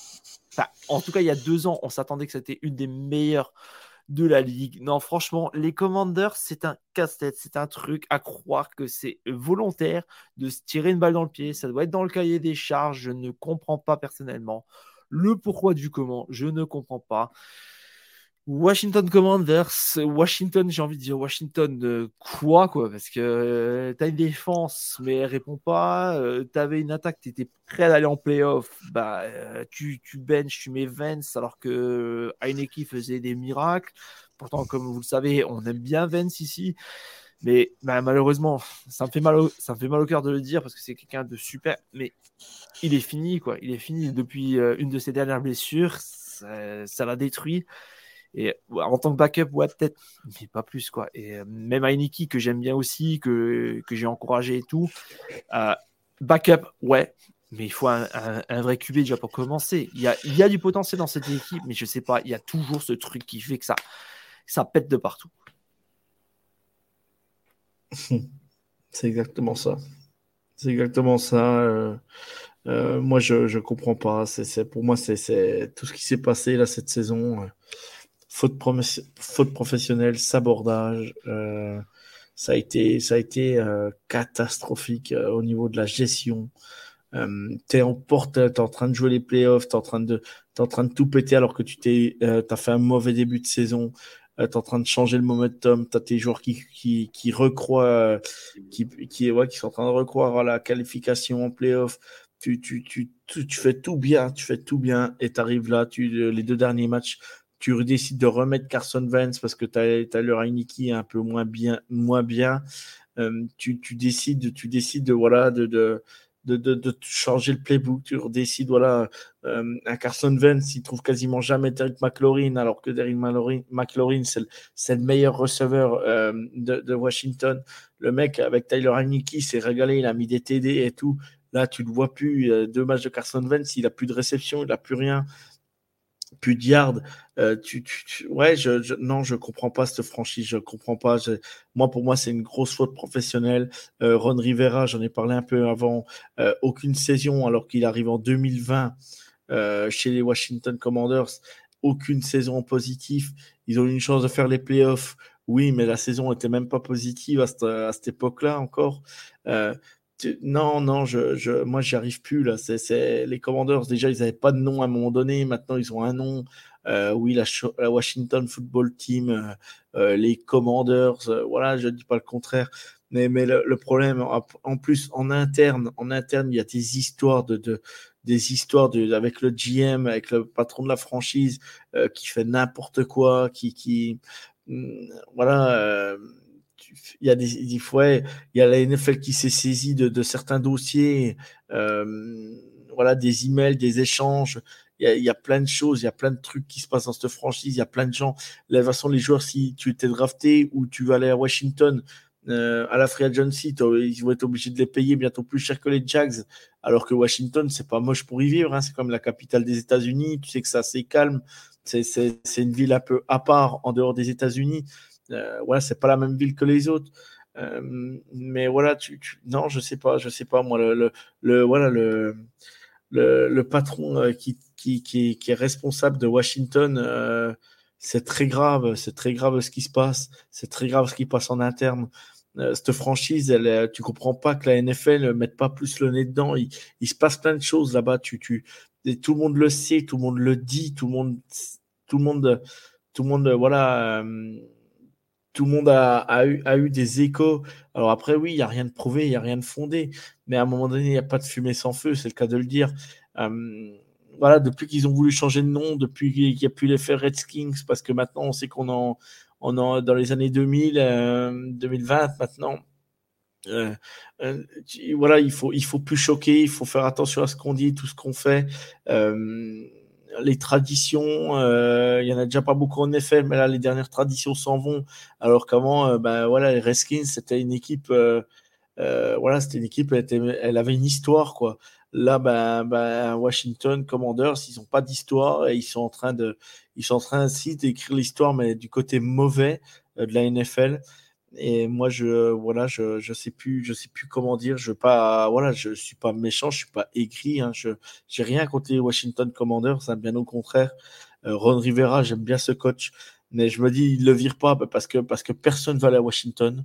en tout cas, il y a deux ans, on s'attendait que c'était une des meilleures de la ligue. Non, franchement, les Commanders, c'est un casse-tête, c'est un truc à croire que c'est volontaire de se tirer une balle dans le pied. Ça doit être dans le cahier des charges. Je ne comprends pas personnellement. Le pourquoi du comment, je ne comprends pas. Washington Commanders, Washington, j'ai envie de dire Washington de quoi quoi Parce que euh, tu as une défense, mais elle répond pas. Euh, tu avais une attaque, tu étais prêt d'aller en playoff. Bah, euh, tu, tu benches, tu mets Vance, alors que Heineken faisait des miracles. Pourtant, comme vous le savez, on aime bien Vance ici. Mais bah, malheureusement, ça me, fait mal au, ça me fait mal au cœur de le dire parce que c'est quelqu'un de super. Mais il est fini, quoi. Il est fini depuis une de ses dernières blessures. Ça l'a détruit. Et en tant que backup, ouais, peut-être, mais pas plus, quoi. Et euh, même Heineken, que j'aime bien aussi, que, que j'ai encouragé et tout, euh, backup, ouais, mais il faut un, vrai QB déjà pour commencer. Il y, a, il y a du potentiel dans cette équipe, mais je sais pas, il y a toujours ce truc qui fait que ça, ça pète de partout. C'est exactement ça. C'est exactement ça. Euh, moi, je ne comprends pas. C'est, pour moi, c'est, tout ce qui s'est passé là cette saison. Faute, faute professionnelle, sabordage. ça a été, ça a été catastrophique au niveau de la gestion. tu es en porte, tu es en train de jouer les playoffs, tu es, en train de, en train de tout péter alors que tu t'es, as fait un mauvais début de saison. Euh, tu es en train de changer le momentum, tu as tes joueurs qui, qui, qui recroient, euh, qui, qui, ouais, qui sont en train de recroire à la qualification en playoff. Tu, tu, tu, tu, fais tout bien, tu fais tout bien et tu arrives là, tu, les deux derniers matchs, tu décides de remettre Carson Vance parce que tu as, Tyler Heineke un peu moins bien. Moins bien. Euh, tu, décides, tu décides de, voilà, de, changer le playbook. Tu décides, voilà, euh, Carson Vance, il trouve quasiment jamais Derrick McLaurin, alors que Derrick McLaurin, c'est le, meilleur receveur euh, de, Washington. Le mec, avec Tyler Heineke, s'est régalé, il a mis des TD et tout. Là, tu le vois plus. Deux matchs de Carson Vance, il a plus de réception, il a plus rien yards. Euh, tu, tu, ouais, je, je, non, je comprends pas cette franchise. Je comprends pas. moi, pour moi, c'est une grosse faute professionnelle. Euh, Ron Rivera, j'en ai parlé un peu avant. Euh, aucune saison, alors qu'il arrive en 2020 euh, chez les Washington Commanders. Aucune saison positive. Ils ont eu une chance de faire les playoffs. Oui, mais la saison était même pas positive à cette époque-là encore. Non, non, je, je, moi, j'y arrive plus. Là. C'est, les Commanders, déjà, ils n'avaient pas de nom à un moment donné. Maintenant, ils ont un nom. Euh, oui, la, Washington Football Team, euh, euh, les Commanders, voilà, je ne dis pas le contraire. Mais, mais le, problème, en plus, en interne, en interne, il y a des histoires de, de des histoires de, avec le GM, avec le patron de la franchise qui fait n'importe quoi, qui, qui mm, voilà il y a des, il y a la NFL qui s'est saisie de, certains dossiers, voilà, des emails, des échanges. Il y, a, plein de choses, il y a plein de trucs qui se passent dans cette franchise. Il y a plein de gens. De toute façon, les joueurs, si tu étais drafté ou tu vas aller à Washington, euh, à la Free Agency, ils vont être obligés de les payer bientôt plus cher que les Jags. Alors que Washington, c'est pas moche pour y vivre. Hein. C'est comme la capitale des États-Unis. Tu sais que c'est assez calme. C'est une ville un peu à part en dehors des États-Unis. Euh, voilà, c'est pas la même ville que les autres. Euh, mais voilà, tu, non, je sais pas, je sais pas moi le, le, voilà le, le, patron euh, qui, qui, qui, est responsable de Washington, c'est très grave, c'est très grave ce qui se passe, c'est très grave ce qui passe en interne. cette franchise, elle, tu comprends pas que la NFL ne mette pas plus le nez dedans. Il, il se passe plein de choses là-bas. Tu, tu, tout le monde le sait, tout le monde le dit, tout le monde, tout le monde, tout le monde, voilà tout le monde a, eu, des échos. Alors après, oui, il n'y a rien de prouvé, il n'y a rien de fondé, mais à un moment donné, il n'y a pas de fumée sans feu, c'est le cas de le dire. voilà, depuis qu'ils ont voulu changer de nom, depuis qu'il n'y a plus l'effet Redskins, parce que maintenant, on sait qu'on en, en, dans les années 2000, 2020 maintenant. Euh, euh, voilà, il faut, il faut plus choquer, il faut faire attention à ce qu'on dit, tout ce qu'on fait les traditions, euh, il y en a déjà pas beaucoup en effet, mais là les dernières traditions s'en vont. Alors qu'avant, euh, ben voilà, les Redskins c'était une équipe, euh, voilà, c'était une équipe, elle, avait une histoire quoi. Là, ben, ben Washington Commanders, ils n'ont pas d'histoire et ils sont en train de, ils sont en train d'écrire l'histoire, mais du côté mauvais de la NFL. Et moi, je voilà, je, je sais plus, je sais plus comment dire. Je pas, voilà, je suis pas méchant, je suis pas aigri. Hein, je j'ai rien contre les Washington Commanders, hein, bien au contraire. Euh, Ron Rivera, j'aime bien ce coach, mais je me dis, il le vire pas parce que parce que personne va aller à Washington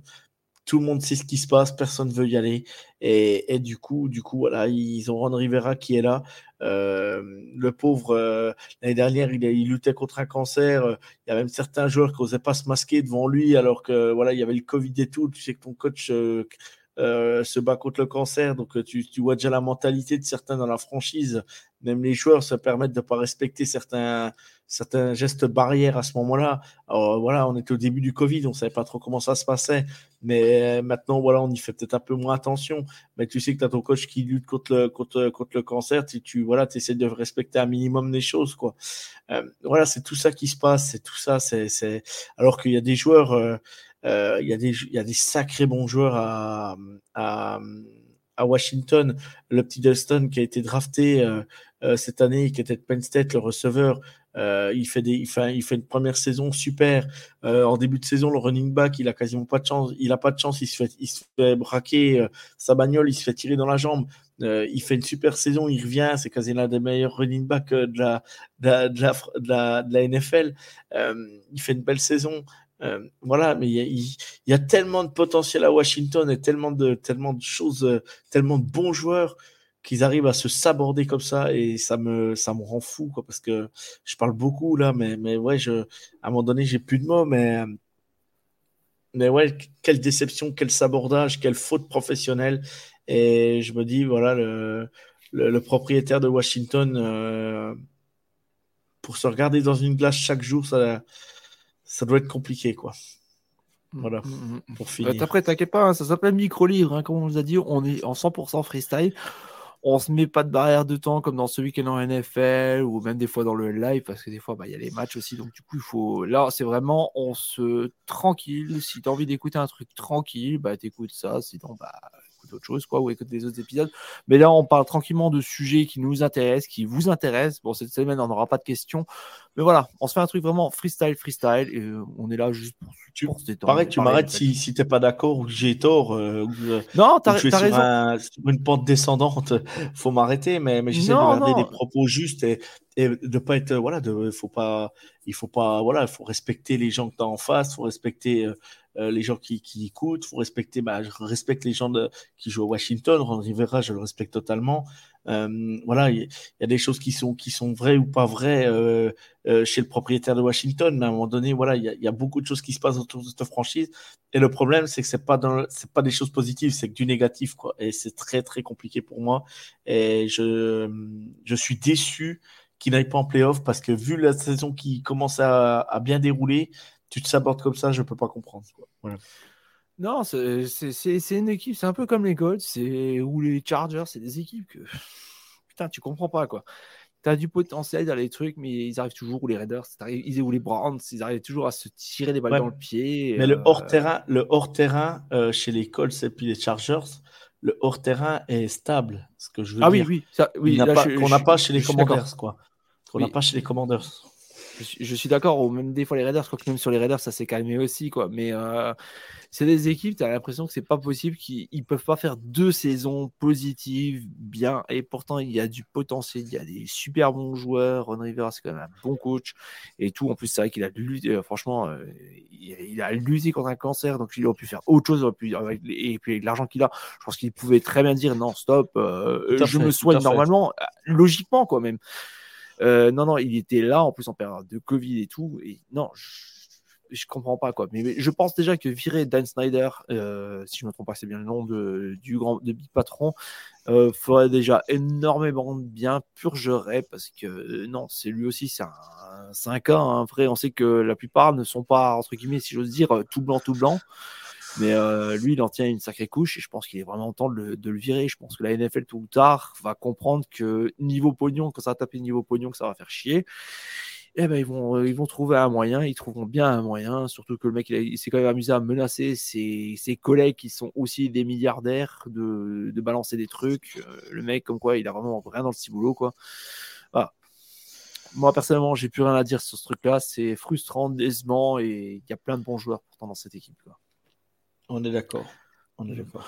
tout le monde sait ce qui se passe, personne ne veut y aller. Et, du coup, du coup, voilà, ils ont Ron Rivera qui est là. Euh, le pauvre, euh, l'année dernière, il, luttait contre un cancer. Il y a même certains joueurs qui n'osaient pas se masquer devant lui, alors que voilà, il y avait le Covid et tout. Tu sais que ton coach euh, se bat contre le cancer. Donc, euh, tu, vois déjà la mentalité de certains dans la franchise. Même les joueurs se permettent de ne pas respecter certains, certains gestes barrières à ce moment-là. Alors, voilà, on était au début du Covid, on ne savait pas trop comment ça se passait. Mais maintenant, voilà, on y fait peut-être un peu moins attention. Mais tu sais que tu as ton coach qui lutte contre le, contre, contre le cancer. Tu, tu voilà, essaies de respecter un minimum des choses. Quoi. Euh, voilà, c'est tout ça qui se passe. C'est tout ça. C'est, Alors qu'il y a des joueurs. Euh, il y, a des, y a des sacrés bons joueurs à, à Washington, le petit Dustin qui a été drafté cette année, qui était de Penn State, le receveur, euh, il, fait des, il, fait, il fait une première saison super. Euh, en début de saison, le running back, il a quasiment pas de chance. Il a pas de chance. Il se fait, il se fait braquer euh, sa bagnole, il se fait tirer dans la jambe. Euh, il fait une super saison. Il revient. C'est quasiment l'un des meilleurs running la, de la, de la, de la NFL. il fait une belle saison. Voilà, mais il y, a, tellement de potentiel à Washington et tellement de, tellement de choses, tellement de bons joueurs qu'ils arrivent à se saborder comme ça et ça me ça me rend fou quoi parce que je parle beaucoup là mais mais ouais je à un moment donné j'ai plus de mots mais mais ouais quelle déception quel sabordage quelle faute professionnelle. Et je me dis voilà le le, propriétaire de Washington euh, pour se regarder dans une glace chaque jour ça ça doit être compliqué quoi voilà, mm, mm, mm. pour finir. Après, t'inquiète pas, hein, ça s'appelle micro-livre, hein, comme on vous a dit, on est en 100% freestyle on se met pas de barrière de temps comme dans ce week-end en NFL ou même des fois dans le live parce que des fois bah, il y a les matchs aussi donc du coup il faut là c'est vraiment on se tranquille si tu as envie d'écouter un truc tranquille bah t'écoutes ça sinon bah écoute autre chose quoi ou écoute des autres épisodes. Mais là on parle tranquillement de sujets qui nous intéressent qui vous intéressent. Bon cette semaine on n'aura pas de questions. Mais voilà on se fait un truc vraiment freestyle freestyle et euh, on est là juste pour tu, pareil, tu m'arrêtes si, si t'es pas d'accord ou que j'ai tort. Euh, euh, non, t'as raison. sur une pente descendante, faut m'arrêter, mais, mais j'essaie de garder des propos justes et, et de pas être voilà, de, faut pas, il faut pas voilà, il faut respecter les gens que t'as en face, faut respecter euh, les gens qui, qui écoutent, faut respecter, bah, je respecte les gens qui jouent à Washington, Ron Rivera, je le respecte totalement. Euh, voilà, il y, a des choses qui sont, qui sont vraies ou pas vraies euh, euh, chez le propriétaire de Washington, mais à un moment donné, voilà, il y, a beaucoup de choses qui se passent autour de cette franchise. Et le problème, c'est que c'est pas pas des choses positives, c'est que du négatif, quoi. Et c'est très, très compliqué pour moi. Et je, je suis déçu qu'il n'aille pas en playoff parce que vu la saison qui commence à bien dérouler, tu te sabordes comme ça, je peux pas comprendre. Quoi. Voilà. Non, c'est une équipe, c'est un peu comme les Colts ou les Chargers, c'est des équipes que putain, tu comprends pas quoi. Tu as du potentiel dans les trucs, mais ils arrivent toujours, ou les Raiders, ils, ou les Browns, ils arrivent toujours à se tirer des balles dans le pied. Mais le euh, hors-terrain, le hors-terrain euh, chez les Colts et puis les Chargers, le hors-terrain est stable, ce que je veux ah, dire. oui, oui, oui. Qu'on n'a pas, chez les Commanders, quoi. Qu'on n'a pas chez les Commanders je, suis d'accord, ou même des fois les Raiders, je crois que même sur les Raiders, ça s'est calmé aussi, quoi. Mais euh, c'est des équipes, tu as l'impression que c'est pas possible qu'ils ne peuvent pas faire deux saisons positives, bien. Et pourtant, il y a du potentiel, il y a des super bons joueurs. Ron Rivera, c'est quand même un bon coach et tout. En plus, c'est vrai qu'il a lutté, euh, franchement, euh, il, a lutté contre un cancer, donc il aurait pu faire autre chose. avec, et puis avec l'argent qu'il a, je pense qu'il pouvait très bien dire non, stop, je me soigne normalement, logiquement, quoi, même. Euh, non, non, il était là, en plus en période de Covid et tout. Et non, je, comprends pas quoi. Mais, je pense déjà que virer Dan Snyder, euh, si je me trompe pas, c'est bien le nom de, du grand de Big Patron, euh, ferait déjà énormément de bien, purgerait parce que non, c'est lui aussi, c'est un, un cas. Hein, vrai, on sait que la plupart ne sont pas entre guillemets, si j'ose dire, tout blanc, tout blanc. Mais euh, lui, il en tient une sacrée couche et je pense qu'il est vraiment temps de le, de le, virer. Je pense que la NFL, tout ou tard, va comprendre que niveau pognon, quand ça va taper niveau pognon, que ça va faire chier. Eh ben, ils vont, euh, ils vont trouver un moyen, ils trouveront bien un moyen, surtout que le mec, il, s'est quand même amusé à menacer ses, ses, collègues qui sont aussi des milliardaires de, de balancer des trucs. Euh, le mec, comme quoi, il a vraiment rien dans le ciboulot, quoi. Voilà. Moi, personnellement, j'ai plus rien à dire sur ce truc-là. C'est frustrant, décevant et il y a plein de bons joueurs pourtant dans cette équipe. Quoi. On est d'accord. On est d'accord.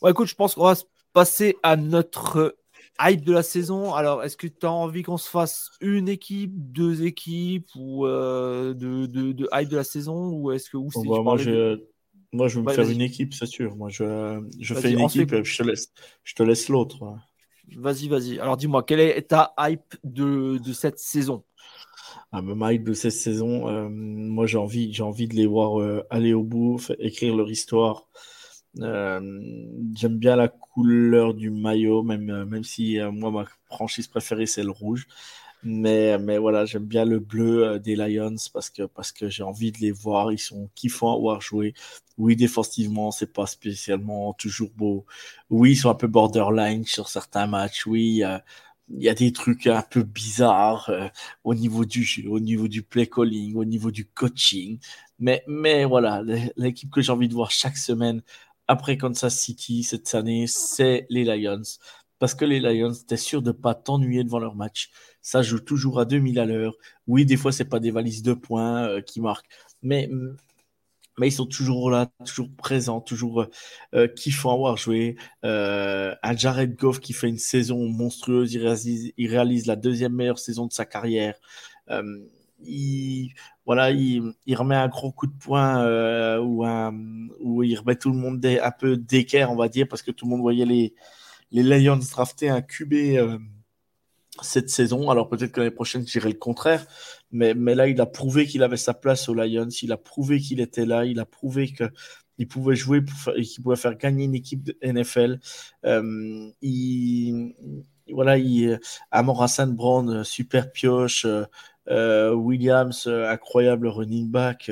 Ouais, écoute, je pense qu'on va passer à notre hype de la saison. Alors, est-ce que tu as envie qu'on se fasse une équipe, deux équipes ou euh, de, de, hype de la saison ou est-ce que où bah, moi, je, moi, je vais me faire une équipe, c'est sûr. Moi, je, je fais une équipe, je te laisse, je te laisse l'autre. Vas-y, vas-y. Alors, dis-moi, quelle est ta hype de, de cette saison? À ma de cette saison. Euh, moi, j'ai envie, j'ai envie de les voir euh, aller au bout, écrire leur histoire. Euh, j'aime bien la couleur du maillot, même, même si moi, ma franchise préférée, c'est le rouge. Mais, mais voilà, j'aime bien le bleu des Lions parce que, parce que j'ai envie de les voir. Ils sont kiffants à voir jouer. Oui, défensivement, c'est pas spécialement toujours beau. Oui, ils sont un peu borderline sur certains matchs. Oui, il y a des trucs un peu bizarres euh, au niveau du jeu, au niveau du play calling, au niveau du coaching. Mais, voilà, l'équipe que j'ai envie de voir chaque semaine après Kansas City cette année, c'est les Lions. Parce que les Lions, t'es sûr de pas t'ennuyer devant leur match? Ça joue toujours à 2000 à l'heure. Oui, des fois, c'est pas des valises de points euh, qui marquent. Mais, mais ils sont toujours là, toujours présents, toujours euh, kiffants à avoir joué. Euh, un Jared Goff qui fait une saison monstrueuse. Il réalise, il réalise la deuxième meilleure saison de sa carrière. Euh, il, voilà, il, remet un gros coup de poing euh, ou, il remet tout le monde un peu d'équerre, on va dire, parce que tout le monde voyait les, les Lions drafter un QB euh, cette saison. Alors peut-être que l'année prochaine, je dirais le contraire. Mais, mais là, il a prouvé qu'il avait sa place aux Lions. Il a prouvé qu'il était là. Il a prouvé qu'il pouvait jouer et qu'il pouvait faire gagner une équipe de NFL. Euh, il, voilà, il, Brown, super pioche. Euh, Williams, incroyable running back.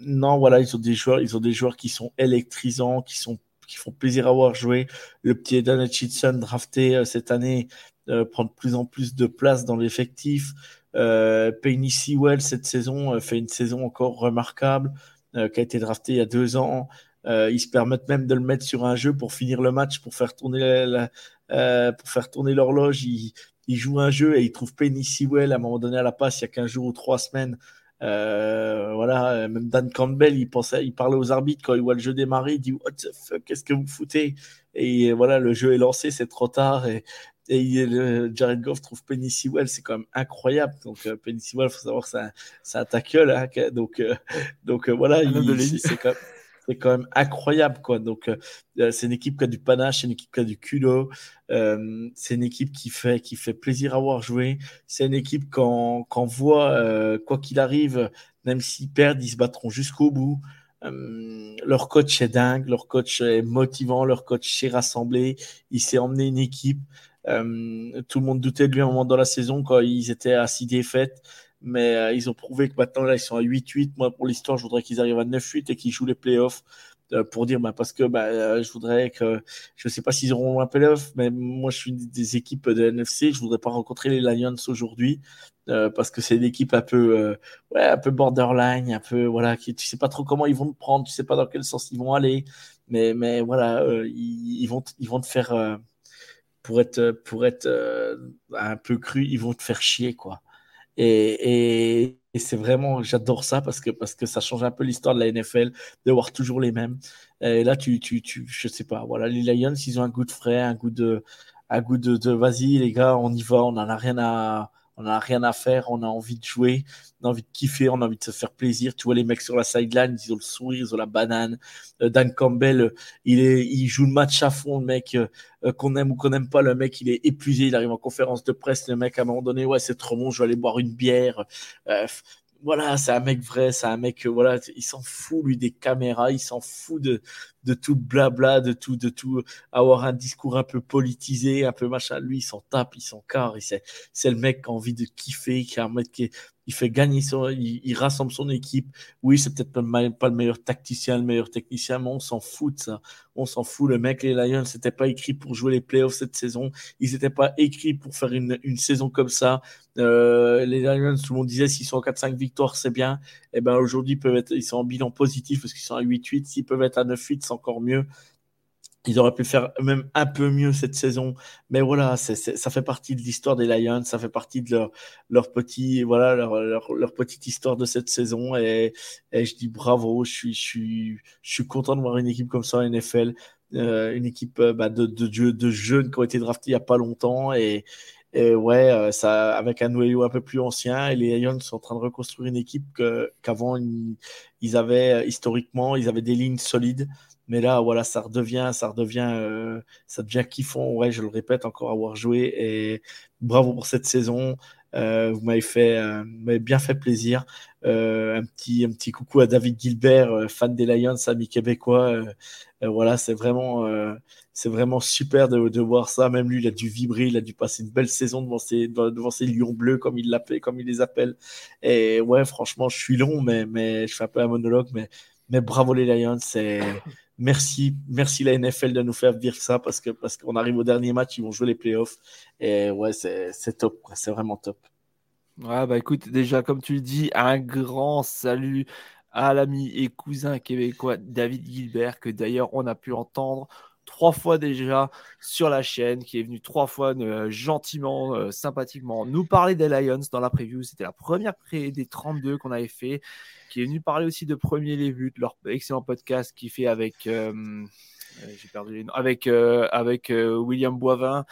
non, voilà, ils ont des joueurs, ils ont des joueurs qui sont électrisants, qui sont qui font plaisir à voir jouer. Le petit Eden Hutchinson drafté euh, cette année euh, prend de plus en plus de place dans l'effectif. Euh, Sewell cette saison euh, fait une saison encore remarquable, qui a été drafté il y a deux ans. ils se permettent même de le mettre sur un jeu pour finir le match, pour faire tourner la, pour faire tourner l'horloge. Ils, ils jouent un jeu et ils trouvent Penny Sewell à un moment donné à la passe il y a 15 jours ou 3 semaines euh, voilà, même Dan Campbell, il pensait, il parlait aux arbitres quand il voit le jeu démarrer, il dit What the fuck, qu'est-ce que vous foutez? Et voilà, le jeu est lancé, c'est trop tard. Et Jared Goff trouve Penny Sewell, c'est quand même incroyable. Donc euh, Penny Sewell, faut savoir que c'est un, tackle, hein, donc euh, donc euh, voilà, c'est quand même c'est quand même incroyable quoi. Donc euh, c'est une équipe qui a du panache, c'est une équipe qui a du culot, euh, c'est une équipe qui fait qui fait plaisir à voir jouer. C'est une équipe qu'on qu'on voit euh, quoi qu'il arrive, même s'ils perdent, ils se battront jusqu'au bout. Leur coach est dingue, leur coach est motivant, leur coach sait rassembler. Il s'est emmené une équipe. Euh, tout le monde doutait de lui à un moment dans la saison quand ils étaient à six défaites mais euh, ils ont prouvé que maintenant là ils sont à 8-8. Moi pour l'histoire, je voudrais qu'ils arrivent à 9-8 et qu'ils jouent les playoffs euh, pour dire bah, parce que bah, je voudrais que je sais pas s'ils auront un playoff, mais moi je suis des équipes de NFC, je voudrais pas rencontrer les Lions aujourd'hui parce que c'est une équipe un peu ouais un peu borderline, un peu voilà qui tu sais pas trop comment ils vont te prendre, tu sais pas dans quel sens ils vont aller, mais mais voilà ils, vont ils vont te faire pour être pour être un peu cru, ils vont te faire chier quoi. Et, c'est vraiment, j'adore ça parce que, parce que ça change un peu l'histoire de la NFL, de voir toujours les mêmes. Et là, tu, tu, tu, je sais pas, voilà, les Lions, ils ont un goût de frais, un goût de, un goût de, de vas-y, les gars, on y va, on n'en a rien à, on n'a rien à faire, on a envie de jouer, on a envie de kiffer, on a envie de se faire plaisir. Tu vois les mecs sur la sideline, ils ont le sourire, ils ont la banane. Euh, Dan Campbell, euh, il est, il joue le match à fond, le mec euh, qu'on aime ou qu'on n'aime pas, le mec il est épuisé, il arrive en conférence de presse, le mec à un moment donné, ouais c'est trop bon, je vais aller boire une bière voilà, c'est un mec vrai, c'est un mec, voilà, il s'en fout, lui, des caméras, il s'en fout de, de tout blabla, de tout, de tout, avoir un discours un peu politisé, un peu machin. Lui, il s'en tape, il s'en carre, c'est, c'est le mec qui a envie de kiffer, qui a un mec qui fait gagner son, il, rassemble son équipe. Oui, c'est peut-être pas, le meilleur tacticien, le meilleur technicien, mais on s'en fout de ça. On s'en fout. Le mec, les Lions, c'était pas écrit pour jouer les playoffs cette saison. Ils n'étaient pas écrits pour faire une, une saison comme ça. Euh, les Lions, tout le monde disait s'ils sont en 4-5 victoires, c'est bien. Et eh ben aujourd'hui, peuvent ils sont en bilan positif parce qu'ils sont à 8-8. S'ils peuvent être à 9-8, encore mieux. Ils auraient pu faire même un peu mieux cette saison. Mais voilà, ça fait partie de l'histoire des Lions, ça fait partie de leur, leur, petit, voilà, leur, leur, petite histoire de cette saison. Et, je dis bravo, je suis, je, suis, je suis content de voir une équipe comme ça en NFL. Euh, une équipe euh, bah, de, de, de, jeunes qui ont été draftés il n'y a pas longtemps. Et, et ouais, euh, ça, avec un noyau un peu plus ancien, et les Lions sont en train de reconstruire une équipe qu'avant, ils, avaient historiquement, ils avaient des lignes solides. Mais là, voilà, ça redevient, ça redevient, euh, ça devient kiffant. Ouais, je le répète encore avoir joué et bravo pour cette saison. Euh, vous m'avez fait, euh, bien fait plaisir. un petit, un petit coucou à David Gilbert, fan des Lions, ami québécois. voilà, c'est vraiment, c'est vraiment super de, de, voir ça. Même lui, il a dû vibrer, il a dû passer une belle saison devant ses, devant ses lions bleus, comme il l'appelle, comme il les appelle. Et ouais, franchement, je suis long, mais, mais je fais un peu un monologue, mais, mais bravo les Lions, c'est merci, merci la NFL de nous faire vivre ça parce que parce qu'on arrive au dernier match, ils vont jouer les playoffs et ouais, c'est top, c'est vraiment top. Ouais, bah écoute, déjà, comme tu le dis, un grand salut à l'ami et cousin québécois David Gilbert, que d'ailleurs on a pu entendre trois fois déjà sur la chaîne, qui est venu trois fois euh, gentiment, euh, sympathiquement nous parler des Lions dans la preview. C'était la première pré des 32 qu'on avait fait, qui est venu parler aussi de Premier les buts, leur excellent podcast qui fait avec, euh, j'ai perdu les noms, avec, avec William Boivin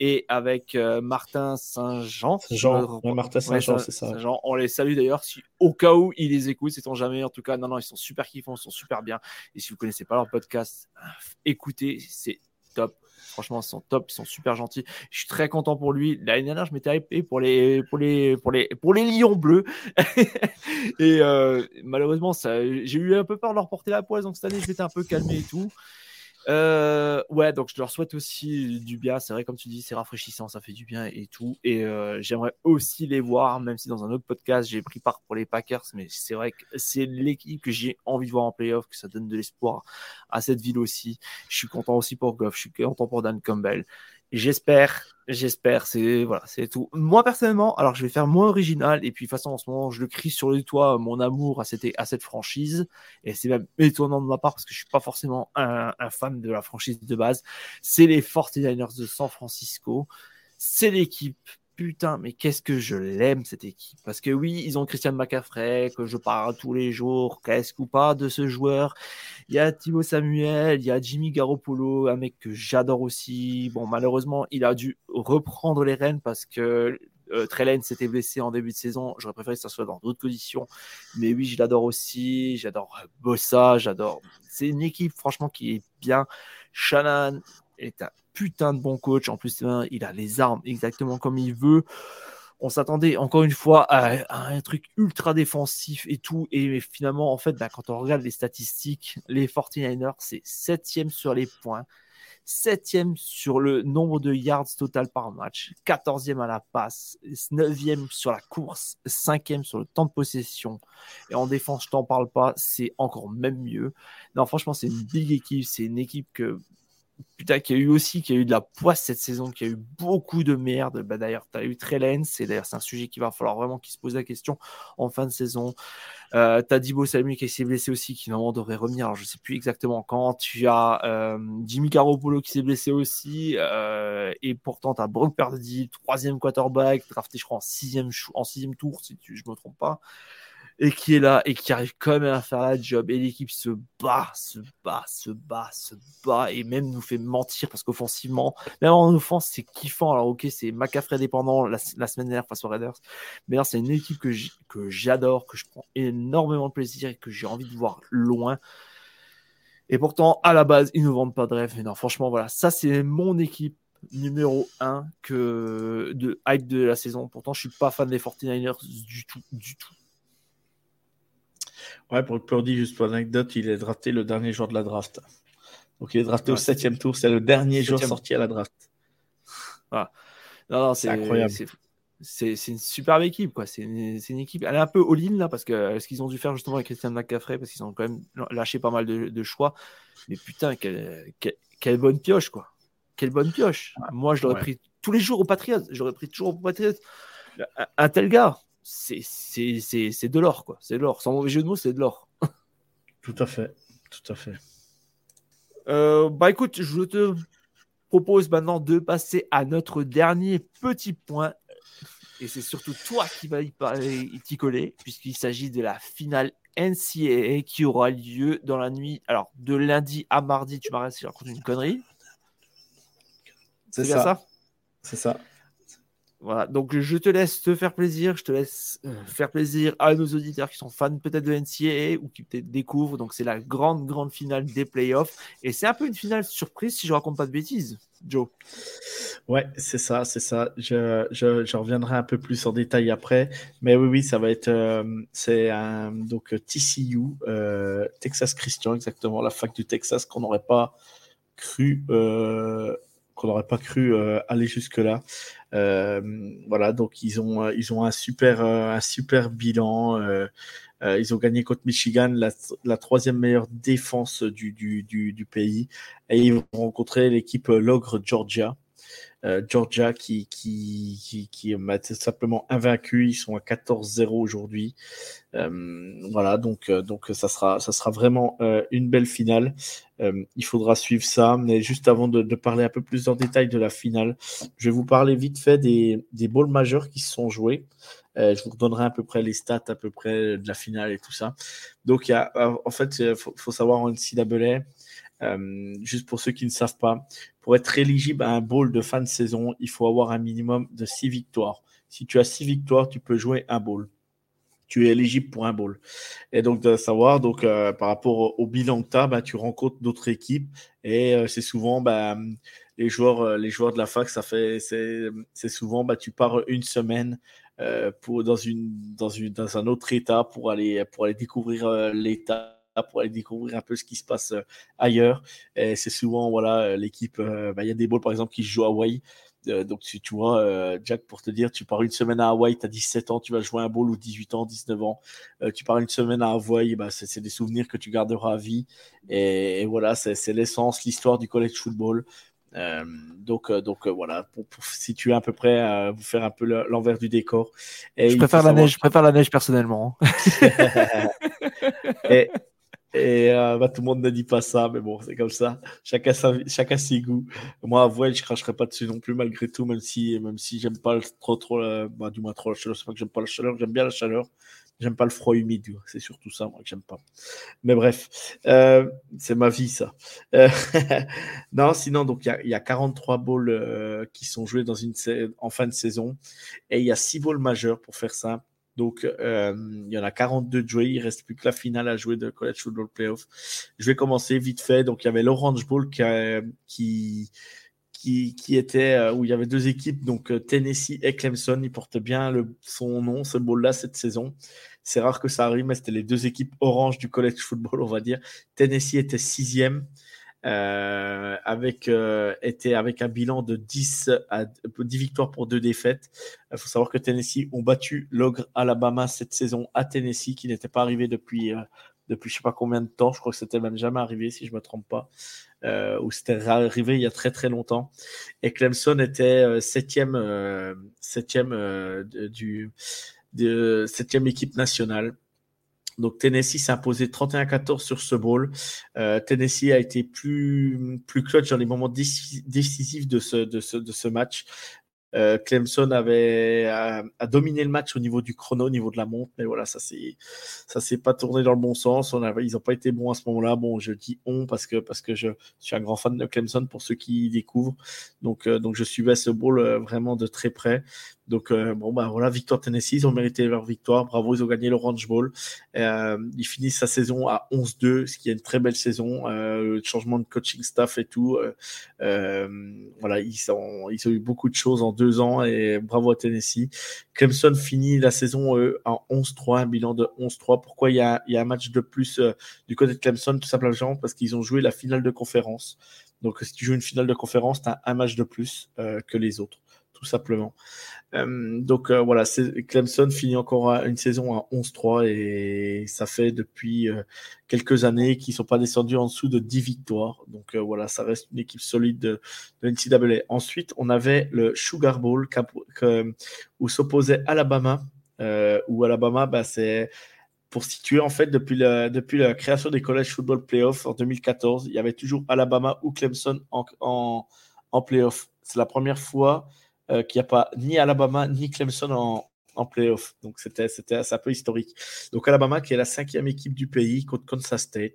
et avec euh, Martin Saint-Jean. Jean, Martin Saint-Jean, c'est ça. On les salue d'ailleurs si au cas où ils les écoutent, c'est jamais. En tout cas, non, non, ils sont super kiffants, ils sont super bien. Et si vous connaissez pas leur podcast, écoutez, c'est top. Franchement, ils sont top, ils sont super gentils. Je suis très content pour lui. L'année dernière, je m'étais hypé pour les, pour les, pour les, pour les Lions bleus. et euh, malheureusement, j'ai eu un peu peur de leur porter la poisse. Donc cette année, je m'étais un peu calmé et tout. Euh, ouais, donc je leur souhaite aussi du bien. C'est vrai, comme tu dis, c'est rafraîchissant, ça fait du bien et tout. Et euh, j'aimerais aussi les voir, même si dans un autre podcast, j'ai pris part pour les Packers. Mais c'est vrai que c'est l'équipe que j'ai envie de voir en playoff, que ça donne de l'espoir à cette ville aussi. Je suis content aussi pour Goff, je suis content pour Dan Campbell. J'espère, j'espère, c'est voilà, c'est tout. Moi personnellement, alors je vais faire moins original et puis de toute façon en ce moment, je le crie sur le toit mon amour à cette à cette franchise et c'est même étonnant de ma part parce que je suis pas forcément un, un fan de la franchise de base. C'est les 49ers de San Francisco. C'est l'équipe putain, mais qu'est-ce que je l'aime cette équipe. Parce que oui, ils ont Christian McCaffrey, que je parle tous les jours, qu'est-ce ou pas de ce joueur. Il y a Thibaut Samuel, il y a Jimmy Garoppolo, un mec que j'adore aussi. Bon, malheureusement, il a dû reprendre les rênes parce que euh, s'était blessé en début de saison. J'aurais préféré que ça soit dans d'autres positions. Mais oui, je l'adore aussi. J'adore Bossa, j'adore. C'est une équipe, franchement, qui est bien. Shannon est un putain de bon coach. En plus, il a les armes exactement comme il veut. On s'attendait encore une fois à, un truc ultra défensif et tout. Et finalement, en fait, bah, quand on regarde les statistiques, les 49ers, c'est septième sur les points, septième sur le nombre de yards total par match, 14e à la passe, 9e sur la course, 5e sur le temps de possession. Et en défense, je t'en parle pas, c'est encore même mieux. Non, franchement, c'est une big équipe. C'est une équipe que putain, qu'il y a eu aussi, qu'il y a eu de la poisse cette saison, qu'il y a eu beaucoup de merde. Bah, d'ailleurs, tu as eu Trellens, c'est d'ailleurs c'est un sujet qui va falloir vraiment qu'il se pose la question en fin de saison. Euh, tu as Dibo Samuel qui s'est blessé aussi, qui normalement devrait revenir. Alors, je sais plus exactement quand. Tu as euh, Jimmy Garoppolo qui s'est blessé aussi. Euh, et pourtant, tu as Brock Purdy, troisième quarterback, drafté, je crois, en sixième, en tour, si je me trompe pas et qui est là et qui arrive quand même à faire la job et l'équipe se bat, se bat, se bat, se bat et même nous fait mentir parce qu'offensivement, même en offense, c'est kiffant. Alors ok, c'est McCaffrey dépendant la, semaine dernière face aux Raiders, mais c'est une équipe que j'adore, que je prends énormément de plaisir et que j'ai envie de voir loin. Et pourtant, à la base, ils ne vendent pas de rêve. Mais non, franchement, voilà, ça c'est mon équipe numéro 1 que de hype de la saison. Pourtant, je suis pas fan des 49ers du tout, du tout. Ouais, pour Purdy, juste pour l'anecdote, il est drafté le dernier jour de la draft. Donc il est drafté au septième tour, c'est le dernier jour sorti à la draft. Ah. Non, non, c'est incroyable. C'est une superbe équipe, quoi. C'est une, équipe. Elle est un peu all-in là parce que ce qu'ils ont dû faire justement avec Christian McCaffrey parce qu'ils ont quand même lâché pas mal de, choix. Mais putain, quelle, quelle, bonne pioche, quoi. Quelle bonne pioche. Moi, je l'aurais pris tous les jours au Patriots. J'aurais pris toujours au Patriots. un tel gars, c'est de l'or, quoi. C'est de l'or. Sans mauvais jeu de mots, c'est de l'or. Tout à fait. Tout à fait. Euh, bah écoute, je te propose maintenant de passer à notre dernier petit point. Et c'est surtout toi qui vas y, y coller, puisqu'il s'agit de la finale NCAA qui aura lieu dans la nuit. Alors, de lundi à mardi, tu m'arrêtes si je raconte une connerie. C'est ça? C'est ça. Voilà, donc je te laisse te faire plaisir, je te laisse euh, faire plaisir à nos auditeurs qui sont fans peut-être de NCAA ou qui peut-être découvrent. Donc c'est la grande, grande finale des playoffs. Et c'est un peu une finale surprise si je raconte pas de bêtises, Joe. Ouais, c'est ça, c'est ça. Je, je, reviendrai un peu plus en détail après. Mais oui, oui, ça va être. Euh, c'est donc TCU, euh, Texas Christian, exactement, la fac du Texas qu'on n'aurait pas cru qu'on n'aurait pas cru aller jusque-là. Euh, voilà, donc ils ont, euh, ils ont un, super, un super bilan. ils ont gagné contre Michigan, la, troisième meilleure défense du, du, du, pays. Et ils vont rencontrer l'équipe Logre Georgia. Georgia qui, qui, qui, qui est simplement invaincu. Ils sont à 14-0 aujourd'hui. voilà, donc, donc ça, sera, ça sera vraiment une belle finale. il faudra suivre ça. Mais juste avant de, parler un peu plus en détail de la finale, je vais vous parler vite fait des, des bowls majeurs qui se sont joués. Euh, je vous redonnerai à peu près les stats, à peu près de la finale et tout ça. Donc, y a, euh, en fait, il faut, savoir en NCAA, euh, juste pour ceux qui ne savent pas, pour être éligible à un bowl de fin de saison, il faut avoir un minimum de 6 victoires. Si tu as 6 victoires, tu peux jouer un bowl. Tu es éligible pour un bowl. Et donc, de savoir, donc, par rapport au, bilan que tu as, bah, tu rencontres d'autres équipes et c'est souvent bah, les, joueurs, les joueurs de la fac, ça fait, c'est souvent, bah, tu pars une semaine euh, pour, dans, une, dans, une, dans un autre état pour aller, pour aller découvrir euh, l'état pour aller découvrir un peu ce qui se passe euh, ailleurs. Et c'est souvent, voilà, l'équipe, bah, il y a des balls, par exemple, qui jouent à Hawaï. donc, tu vois, Jack, pour te dire, tu pars une semaine à Hawaï, tu as 17 ans, tu vas jouer un ball ou 18 ans, 19 ans. tu pars une semaine à Hawaï, bah, c'est des souvenirs que tu garderas à vie. Et, et voilà, c'est l'essence, l'histoire du college football. Euh, donc, euh, donc euh, voilà, pour, pour, situer à peu près, vous faire un peu l'envers du décor. Et je préfère la neige, je préfère la neige personnellement. et, et bah, tout le monde ne dit pas ça, mais bon, c'est comme ça. Chacun, sa, chacun ses goûts. Moi, à voile, je cracherai pas dessus non plus, malgré tout, même si, même si j'aime pas trop, trop, bah, du moins trop la chaleur. C'est pas que j'aime pas la chaleur, j'aime bien la chaleur, J'aime pas le froid humide, c'est surtout ça, moi, que j'aime pas. Mais bref, euh, c'est ma vie, ça. Euh, non, sinon, donc, il y, a 43 balls euh, qui sont joués dans une en fin de saison et il y a 6 balls majeurs pour faire ça. Donc, il y en a 42 de jouer. Il reste plus que la finale à jouer de College Football Playoff. Je vais commencer vite fait. Donc, il y avait l'Orange Bowl qui, qui, qui, était où il y avait deux équipes, donc Tennessee et Clemson. Il porte bien le, son nom, ce bowl-là, cette saison. C'est rare que ça arrive, mais c'était les deux équipes orange du college football, on va dire. Tennessee était sixième. Euh, avec, euh, était avec un bilan de 10, à, 10 victoires pour deux défaites. Il faut savoir que Tennessee ont battu l'ogre Alabama cette saison à Tennessee, qui n'était pas arrivé depuis, euh, depuis je sais pas combien de temps. Je crois que c'était même jamais arrivé, si je me trompe pas. ou c'était arrivé il y a très très longtemps. Et Clemson était septième, septième du de septième équipe nationale. Donc Tennessee s'est imposé 31-14 sur ce bowl. Euh, Tennessee a été plus, plus clutch dans les moments décisifs de ce, match. Euh, Clemson avait a, dominé le match au niveau du chrono, au niveau de la montre, mais voilà, ça c'est s'est pas tourné dans le bon sens. Ils n'ont pas été bons à ce moment-là. Bon, je dis on parce que je suis un grand fan de Clemson pour ceux qui découvrent. Donc euh, donc je suivais ce bowl vraiment de très près. Donc, euh, bon, bah voilà, victoire Tennessee, ils ont mérité leur victoire. Bravo, ils ont gagné l'Orange Bowl. Euh, ils finissent sa saison à 11-2, ce qui est une très belle saison. Euh, changement de coaching staff et tout. Voilà, ils, ont, ils ont eu beaucoup de choses en deux ans et bravo à Tennessee. Clemson finit la saison en 11-3, un bilan de 11-3. Pourquoi il y, a, il y a un match de plus du côté de Clemson? Tout simplement parce qu'ils ont joué la finale de conférence. Donc, si tu joues une finale de conférence, tu as un match de plus que les autres tout simplement. Euh, donc euh, voilà, Clemson finit encore une saison à 11-3 et ça fait depuis euh, quelques années qu'ils ne sont pas descendus en dessous de 10 victoires. Donc voilà, ça reste une équipe solide de, de. Ensuite, on avait le Sugar Bowl où s'opposait Alabama, où Alabama, bah, c'est pour situer en fait depuis la, depuis la création des college football playoffs en 2014, il y avait toujours Alabama ou Clemson en, en, en playoff. C'est la première fois euh, qu'il n'y a pas ni Alabama ni Clemson en, en playoff. Donc c'était un peu historique. Donc Alabama qui est la cinquième équipe du pays contre Kansas State.